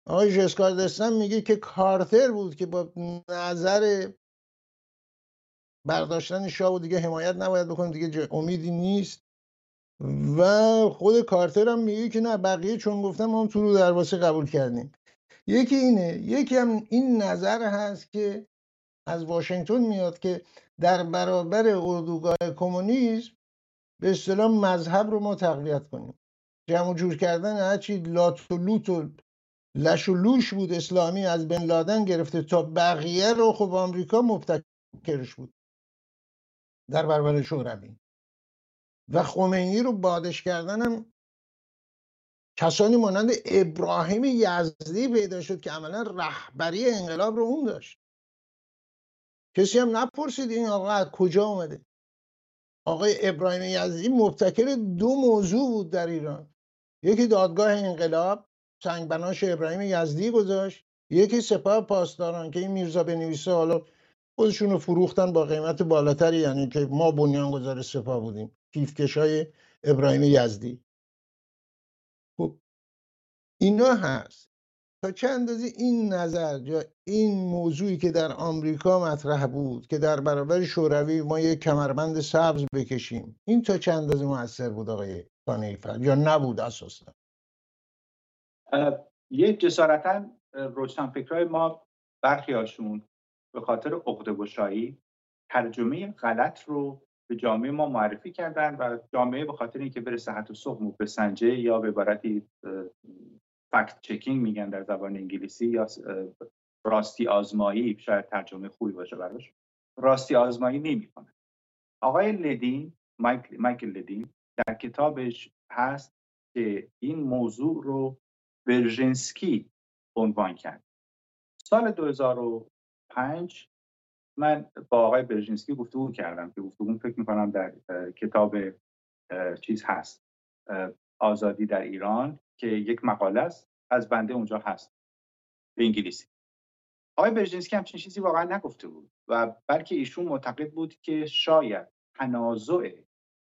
A: آقای جسکار دستن میگه که کارتر بود که با نظر برداشتن شاه و دیگه حمایت نباید بکنیم دیگه امیدی نیست. و خود کارتر هم میگه که نه بقیه چون گفتم ما هم تو رو دروازه قبول کردیم. یکی اینه یکی هم این نظر هست که از واشنگتن میاد که در برابر اردوگاه کمونیسم به اصطلاح مذهب رو ما تقویت کنیم. جمع جور کردن هرچی لات و لوت و لش و لوش بود اسلامی از بن لادن گرفته تا بقیه رو خب آمریکا مبتکرش بود. در برابر شوروی. و خمینی رو بادش کردنم کسانی مانند ابراهیم یزدی پیدا شد که عملا رهبری انقلاب رو اون داشت. کسی هم نپرسید این آقا از کجا اومده. آقای ابراهیم یزدی مبتکر دو موضوع بود در ایران. یکی دادگاه انقلاب سنگبناش ابراهیم یزدی گذاشت. یکی سپاه پاسداران که این میرزا بنویسه حالا خودشون رو فروختن با قیمت بالاتری یعنی که ما بنیانگذار سپاه بودیم. کیفکش ابراهیم یزدی. خب اینا هست. تا چه اندازه این نظر یا این موضوعی که در آمریکا مطرح بود که در برابر شوروی ما یک کمربند سبز بکشیم این تا چه اندازه موثر بود آقای کانیفر؟ یا نبود اساسا؟
C: یه جسارتا روشن فکرهای ما برخی هاشون به خاطر عقده ترجمه غلط رو به جامعه ما معرفی کردن و جامعه به خاطر اینکه بره صحت و صحب بسنجه یا به عبارتی فکت چکینگ میگن در زبان انگلیسی یا راستی آزمایی شاید ترجمه خوبی باشه براش. راستی آزمایی نمی‌کنه. آقای لدین مایکل لدین در کتابش هست که این موضوع رو برژنسکی عنوان کرد. سال 2005 من با آقای برژینسکی گفتگو کردم که گفتگو فکر می‌کنم در کتاب چیز هست. آزادی در ایران که یک مقاله است از بنده اونجا هست. به انگلیسی. آقای برژینسکی همچین چیزی واقعا نگفته بود و بلکه ایشون معتقد بود که شاید تنازع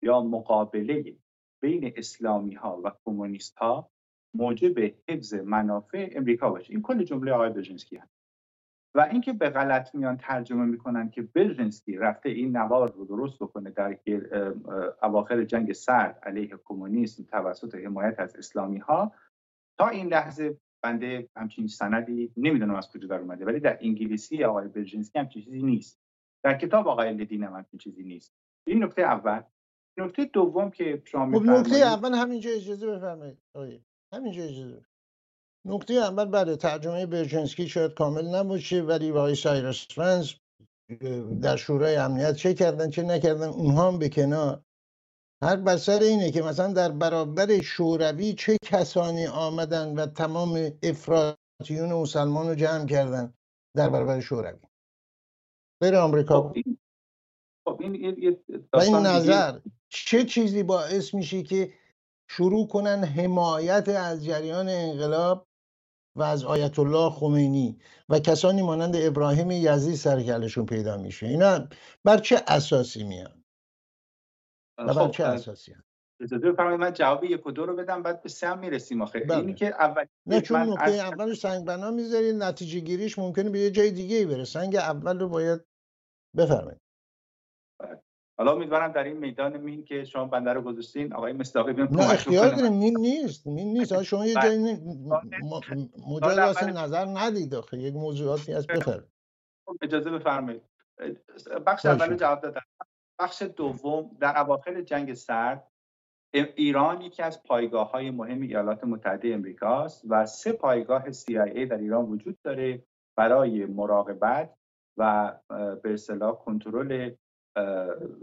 C: یا مقابله بین اسلامی ها و کمونیست ها موجب حفظ منافع امریکا باشه. این کل جمله آقای برژینسکی هست. و اینکه به غلط میان ترجمه می‌کنن که برژنسکی رفته این نوار رو درست بکنه در اواخر جنگ سرد علیه کمونیسم توسط حمایت از اسلامی ها تا این لحظه بنده همچین سندی نمی‌دونم از کجا در اومده ولی در انگلیسی آقای برژنسکی همچین چیزی نیست. در کتاب آقای لدین هم همچین چیزی نیست. این نکته اول. نکته دوم که شما
A: خب نکته اول همینجا اجازه بفرمایید. همینجا اجازه نکته اول بله ترجمه برژنسکی شاید کامل نباشه ولی آقای سایرس فرانس در شورای امنیت چه کردن چه نکردن اونها هم به کنار. هر بسر اینه که مثلا در برابر شوروی چه کسانی آمدن و تمام افراطیون مسلمان رو جمع کردن در برابر شوروی؟ غیر آمریکا.
C: خب این, خب
A: و این نظر چه چیزی باعث میشه که شروع کنن حمایت از جریان انقلاب و از آیت الله خمینی و کسانی مانند ابراهیم یزی سرکلشون پیدا میشه. اینا بر چه اساسی میان؟ و بر خب، چه اساسی هم؟
C: من جواب یک و دو رو بدم بعد به سه هم می‌رسیم آخه.
A: بله. اینی که اول نه چون نکته اول سنگ بنا می‌ذارید نتیجه گیریش ممکنه به یه جای دیگه ای بره سنگ اول رو باید بفرمایید.
C: حالا امیدوارم در این میدان مین که شما بنده رو گذاشتین آقای مصداقی بیان
A: نه اختیار داریم. مین نیست مین نیست. شما یه بله. جایی مجرد اصلا نظر ندید آخه. یک موضوعاتی از بفر
C: خب، اجازه بفرمایید. بخش اول جواب دادم. بخش دوم در اواخر جنگ سرد ایران یکی از پایگاه های مهم ایالات متحده امریکاست و سه پایگاه CIA در ایران وجود داره برای مراقبت و به اصطلاح کنترل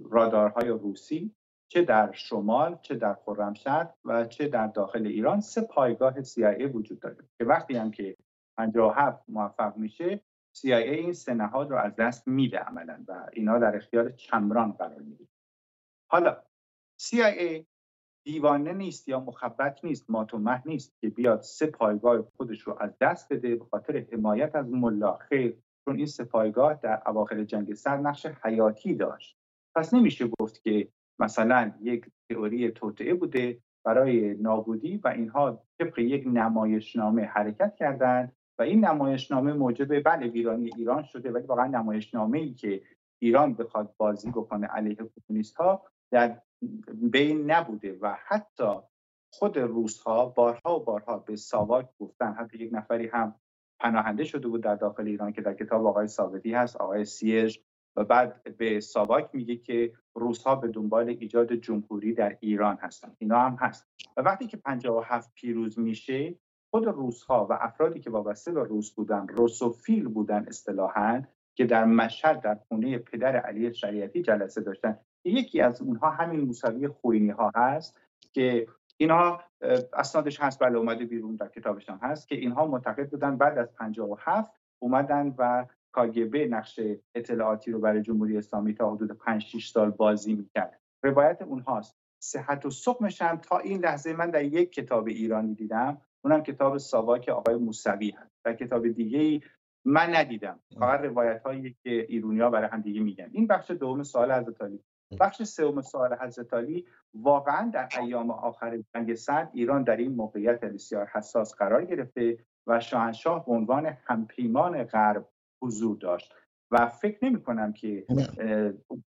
C: رادارهای روسی چه در شمال چه در خرمشهر و چه در داخل ایران سه پایگاه CIA وجود داره که وقتی هم که 57 موفق میشه CIA این سه نهاد رو از دست میده عملا و اینا در اختیار چمران قرار میده حالا CIA دیوانه نیست یا مخبت نیست ماتومه نیست که بیاد سه پایگاه خودش رو از دست بده به خاطر حمایت از ملا خیر چون این سپایگاه در اواخر جنگ سر نقش حیاتی داشت. پس نمیشه گفت که مثلا یک تئوری توطعه بوده برای نابودی و اینها طبق یک نمایشنامه حرکت کردند و این نمایشنامه موجب بله ویرانی ایران شده ولی واقعا نمایشنامه ای که ایران بخواد بازی بکنه علیه کمونیست ها در بین نبوده و حتی خود روس ها بارها و بارها به ساواک گفتن حتی یک نفری هم پناهنده شده بود در داخل ایران که در کتاب آقای ثابتی هست آقای سیج و بعد به ساواک میگه که روزها به دنبال ایجاد جمهوری در ایران هستن اینا هم هست. و وقتی که 57 پیروز میشه خود روزها و افرادی که وابسته به روس بودن روسوفیل بودن اصطلاحا که در مشهد در خونه پدر علی شریعتی جلسه داشتن یکی از اونها همین موسوی خوینی ها هست که اینها اسنادش هست بله اومده بیرون در کتابش هم هست که اینها معتقد بودن بعد از 57 اومدن و کاگبه نقش اطلاعاتی رو برای جمهوری اسلامی تا حدود 5 6 سال بازی می‌کرد. روایت اونهاست. صحت و سقمش هم تا این لحظه من در یک کتاب ایرانی دیدم اونم کتاب ساواک آقای موسوی هست. در کتاب دیگه ای من ندیدم. فقط روایت هایی که ایرونیا برای هم دیگه میگن. این بخش دوم سوال حضرت علی. بخش سوم سوال حضرت علی واقعا در ایام آخر جنگ سرد ایران در این موقعیت بسیار حساس قرار گرفته و شاهنشاه به عنوان همپیمان غرب حضور داشت. و فکر نمی کنم که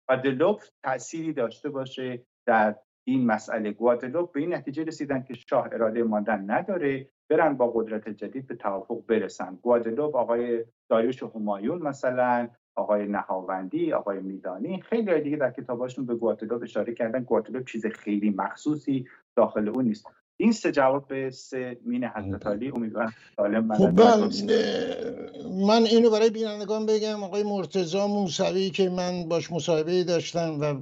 C: گوادلوپ تأثیری داشته باشه در این مسئله. گوادلوپ به این نتیجه رسیدن که شاه اراده ماندن نداره برن با قدرت جدید به توافق برسن. گوادلوپ آقای داریوش همایون مثلا آقای نهاوندی آقای میدانی خیلی دیگه در کتاباشون به گواتلوپ اشاره کردن. گواتلوپ چیز خیلی مخصوصی داخل اون نیست. این سه جواب به سه مین حضرت علی امیدوارم سالم
A: خب من اینو برای بینندگان بگم. آقای مرتزا موسوی که من باش مصاحبه داشتم و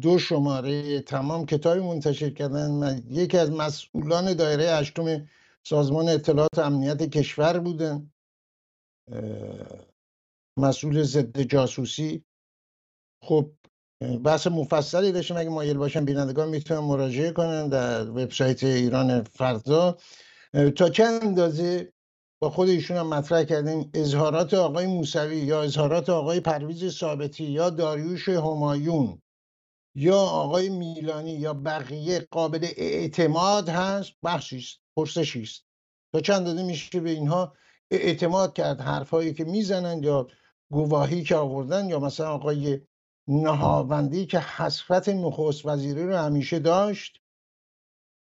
A: دو شماره تمام کتابی منتشر کردن من یکی از مسئولان دایره هشتم سازمان اطلاعات امنیت کشور بودن. مسئول ضد جاسوسی. خب بحث مفصلی داشتیم. اگه مایل باشن بینندگان می‌تونن مراجعه کنن در وبسایت ایران فردا. تا چند اندازه؟ با خود ایشون هم مطرح کردیم. اظهارات آقای موسوی یا اظهارات آقای پرویز ثابتی یا داریوش همایون یا آقای میلانی یا بقیه قابل اعتماد هست؟ بخشی است پرسشی است. تا چند اندازه میشه به اینها اعتماد کرد؟ حرفهایی که می‌زنن یا گواهی که آوردن یا مثلا آقای نهاوندی که حسرت نخست وزیری رو همیشه داشت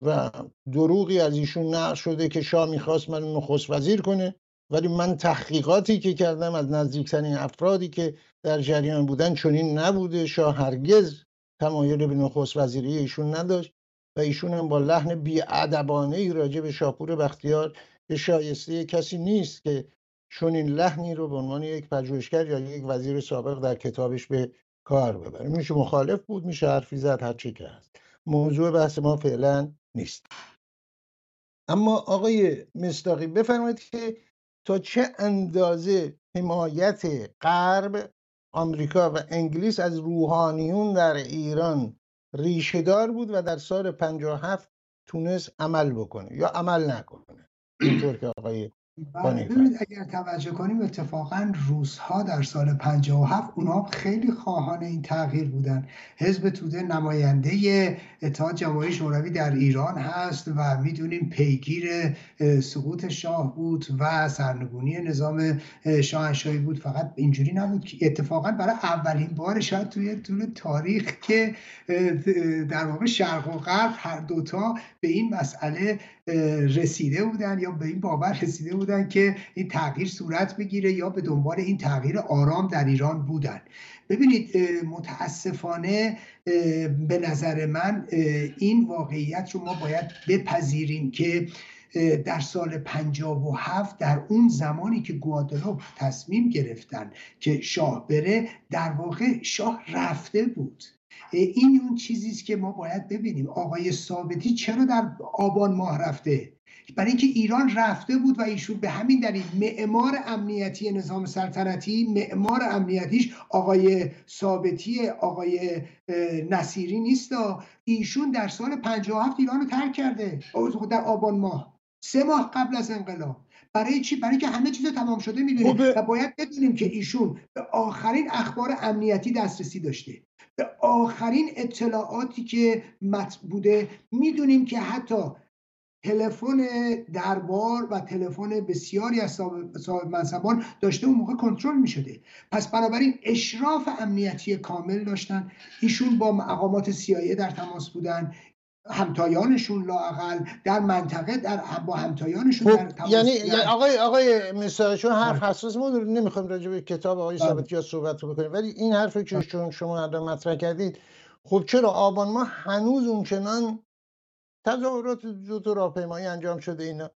A: و دروغی از ایشون نقل شده که شاه می‌خواست من نخست وزیر کنه ولی من تحقیقاتی که کردم از نزدیکترین افرادی که در جریان بودن چنین نبوده. شاه هرگز تمایل به نخست وزیری ایشون نداشت و ایشون هم با لحن بیادبانه ای راجع به شاپور بختیار که شایسته کسی نیست که چون این لحنی رو به عنوان یک پژوهشگر یا یک وزیر سابق در کتابش به کار ببره. میشه مخالف بود میشه حرفی زد هر چی که هست. موضوع بحث ما فعلا نیست. اما آقای مستاقی بفرمایید که تا چه اندازه حمایت غرب آمریکا و انگلیس از روحانیون در ایران ریشهدار بود و در سال 57 تونست عمل بکنه یا عمل نکنه؟ اینطور که آقای
B: ببینید اگر توجه کنیم اتفاقا روزها در سال 57 اونها خیلی خواهان این تغییر بودن. حزب توده نماینده اتحاد جماهیر شوروی در ایران هست و می‌دونیم پیگیر سقوط شاه بود و سرنگونی نظام شاهنشاهی بود. فقط اینجوری نبود که اتفاقا برای اولین بار شاید توی طول تاریخ که در واقع شرق و غرب هر دوتا به این مسئله رسیده بودن یا به این باور رسیده بودن که این تغییر صورت بگیره یا به دنبال این تغییر آرام در ایران بودن. ببینید متاسفانه به نظر من این واقعیت رو ما باید بپذیریم که در سال 57 در اون زمانی که گوادلوپ تصمیم گرفتن که شاه بره در واقع شاه رفته بود. این اون چیزی است که ما باید ببینیم. آقای ثابتی چرا در آبان ماه رفته؟ برای اینکه ایران رفته بود و ایشون به همین دلیل معمار امنیتی نظام سلطنتی معمار امنیتیش آقای ثابتی آقای نصیری نیست ایشون در سال 57 ایران رو ترک کرده. در آبان ماه. سه ماه قبل از انقلاب. برای چی؟ برای که همه چیز تمام شده می‌دونیم خب، و باید بدونیم که ایشون به آخرین اخبار امنیتی دسترسی داشته. به آخرین اطلاعاتی که مت بوده می‌دونیم که حتی تلفن دربار و تلفن بسیاری از صاحب منصبان داشته اون موقع کنترل می شده پس بنابراین اشراف امنیتی کامل داشتن. ایشون با مقامات سیایه در تماس بودن. همتایانشون لاقل در منطقه در با همتایانشون
A: خب، در یعنی, یعنی آقای آقای مثال چون حرف بله. حساس ما نمی‌خوایم راجع به کتاب آقای بله. ثابتی یا صحبت بکنیم ولی این حرفی که بله. چون شما الان مطرح کردید خب چرا آبان ما هنوز اونچنان تظاهرات زود راهپیمایی انجام شده اینا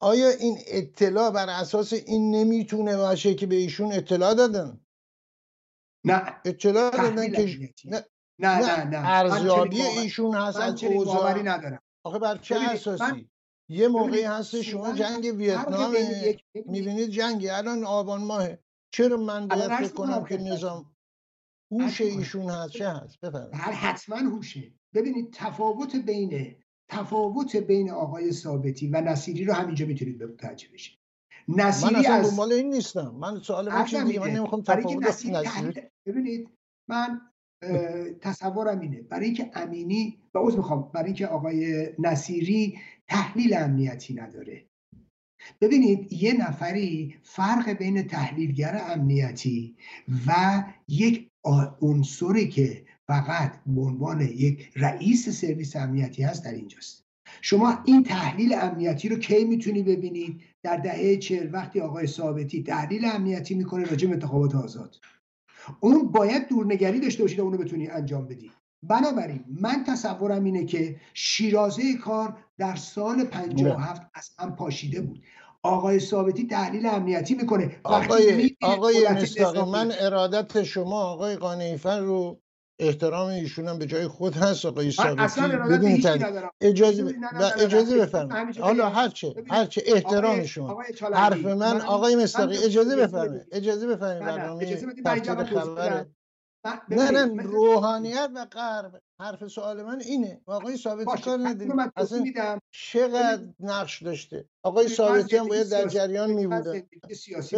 A: آیا این اطلاع بر اساس این نمی‌تونه باشه که به ایشون اطلاع دادن
B: نه
A: اطلاع دادن که
B: نه نه نه, نه.
A: ارزیابی ایشون هست از
B: اوضاع. ندارم.
A: آخه بر چه اساسی؟ یه موقعی هست شما جنگ ویتنام می‌بینید جنگی الان آبان ماه چرا من باید فکر کنم که نظام هوش ایشون هست چه هست؟ بفرمایید.
B: حتما هوشه. ببینید تفاوت بین تفاوت بین آقای ثابتی و نصیری رو همینجا می‌تونید متوجه بشید.
A: نصیری من اصلا از... این نیستم. من سوال من چیزی من نمی‌خوام تفاوت
B: نصیری ببینید من تصورم اینه. برای اینکه امینی و عوض می‌خوام برای اینکه آقای نصیری تحلیل امنیتی نداره. ببینید یه نفری فرق بین تحلیلگر امنیتی و یک عنصری که فقط به عنوان یک رئیس سرویس امنیتی هست در اینجاست. شما این تحلیل امنیتی رو کی می‌تونی ببینید؟ در دهه چهل وقتی آقای ثابتی تحلیل امنیتی می‌کنه راجع به انتخابات آزاد. اون باید دورنگری داشته باشید اونو بتونی انجام بدی. بنابراین من تصورم اینه که شیرازه کار در سال 57 از هم پاشیده بود. آقای ثابتی تحلیل امنیتی می‌کنه.
A: آقای آقای من ارادت شما آقای قانیفر رو احترام ایشون هم به جای خود هست آقای ثابتی بدون اجازه اجازه بفرمایید. حالا هرچه هرچه احترام شما حرف من آقای مستقی اجازه بفرمایید. اجازه بفرمایید برنامه خبر. نه نه روحانیت و غرب. حرف سوال من اینه. آقای ثابتی کار ندید اصلا چقدر نقش داشته؟ آقای ثابتی هم باید در جریان می
B: سیاسی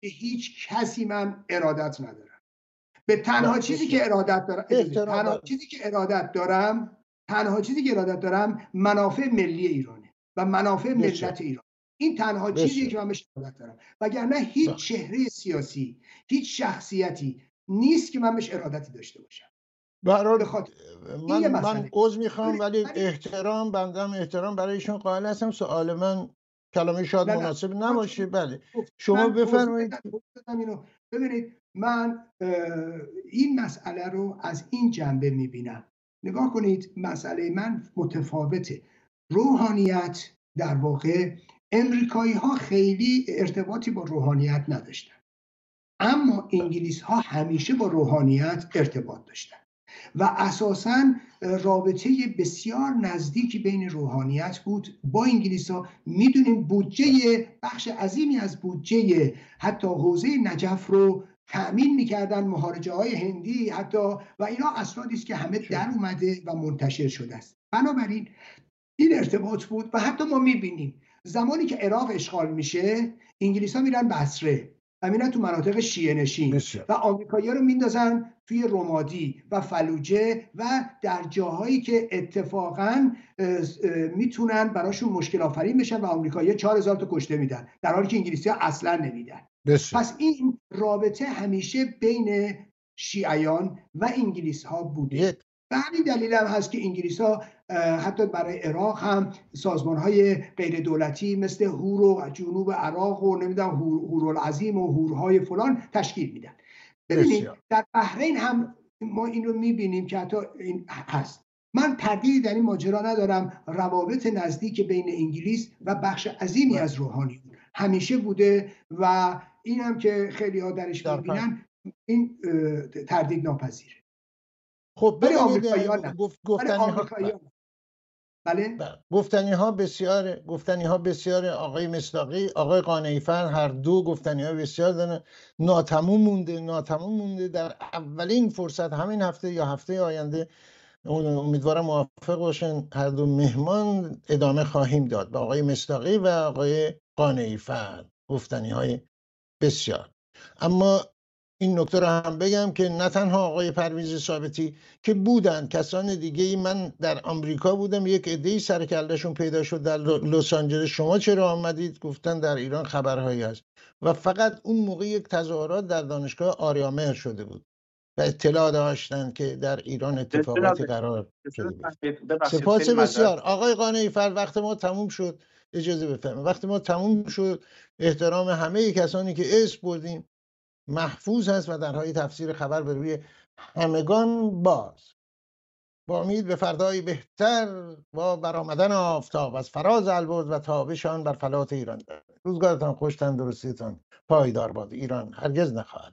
B: به هیچ کسی من ارادت ندارم. به تنها چیزی که ارادت دارم تنها چیزی که ارادت دارم تنها چیزی که ارادت دارم منافع ملی ایرانه و منافع ملت ایران. این تنها چیزی که من بهش ارادت دارم. وگرنه هیچ چهره سیاسی هیچ شخصیتی نیست که من بهش ارادتی داشته باشم.
A: برای خاطر من من عذر می‌خوام ولی احترام بندم احترام برایشون قائل هستم. سوال من کلمه شاید مناسب نباشه. بله. شما بفرمایید.
B: ببینید من این مسئله رو از این جنبه می‌بینم. نگاه کنید مسئله من متفاوته. روحانیت در واقع امریکایی ها خیلی ارتباطی با روحانیت نداشتن. اما انگلیس ها همیشه با روحانیت ارتباط داشتن. و اساسا رابطه بسیار نزدیکی بین روحانیت بود. با انگلیس ها می‌دونیم بودجه بخش عظیمی از بودجه حتی حوزه نجف رو تأمین می‌کردن مهارجه های هندی حتی و اینا اسنادی است که همه در اومده و منتشر شده است. بنابراین این ارتباط بود و حتی ما می‌بینیم زمانی که عراق اشغال میشه انگلیس ها میرن بصره. میرن تو مناطق شیعه نشین. و آمریکایی رو میندازن توی رومادی و فلوجه و در جاهایی که اتفاقا می‌تونن براشون مشکل آفرین بشن و آمریکایی 4000 تا کشته میدن. در حالی که انگلیسی ها اصلا نمیدن. پس این رابطه همیشه بین شیعیان و انگلیس ها بوده به همین دلیل هم هست که انگلیس ها حتی برای عراق هم سازمان های غیر دولتی مثل هور و جنوب عراق و نمی‌دونم هور العظیم و هورهای فلان تشکیل میدن. ببینید در بحرین هم ما این رو می‌بینیم که حتی این هست. من تردیدی در این ماجرا ندارم. روابط نزدیک بین انگلیس و بخش عظیمی از روحانی همیشه بوده و این هم که خیلی ها درش می‌بینن این تردید ناپذیره
A: خب ولی آمریکایی ها گفتنی ها بله؟ گفتنی ها بسیار گفتنی ها بسیار آقای مصداقی آقای قانعیفر هر دو گفتنی ها بسیار دارن. ناتموم مونده ناتموم مونده. در اولین فرصت همین هفته یا هفته آینده امیدوارم موافق باشن. هر دو مهمان ادامه خواهیم داد به آقای مصداقی و آقای قانعیفر. گفتنی های بسیار. اما این نکته رو هم بگم که نه تنها آقای پرویز ثابتی که بودن کسان دیگه ای من در آمریکا بودم یک عده سرکلشون پیدا شد در لس آنجلس. شما چرا آمدید؟ گفتن در ایران خبرهایی هست. و فقط اون موقع یک تظاهرات در دانشگاه آریامهر شده بود و اطلاع داشتند که در ایران اتفاقاتی قرار شده سپاس بسیار. آقای قانعی فر وقت ما تموم شد. اجازه بفرمایید. وقتی ما تموم شد. احترام همه کسانی که اسم بردیم. محفوظ هست و در حال تفسیر خبر به روی همگان باز. با امید به فردایی بهتر با برآمدن آفتاب از فراز البرز و تابشان بر فلات ایران روزگارتان خوش تندرستیتان پایدار باد. ایران هرگز نخواهد.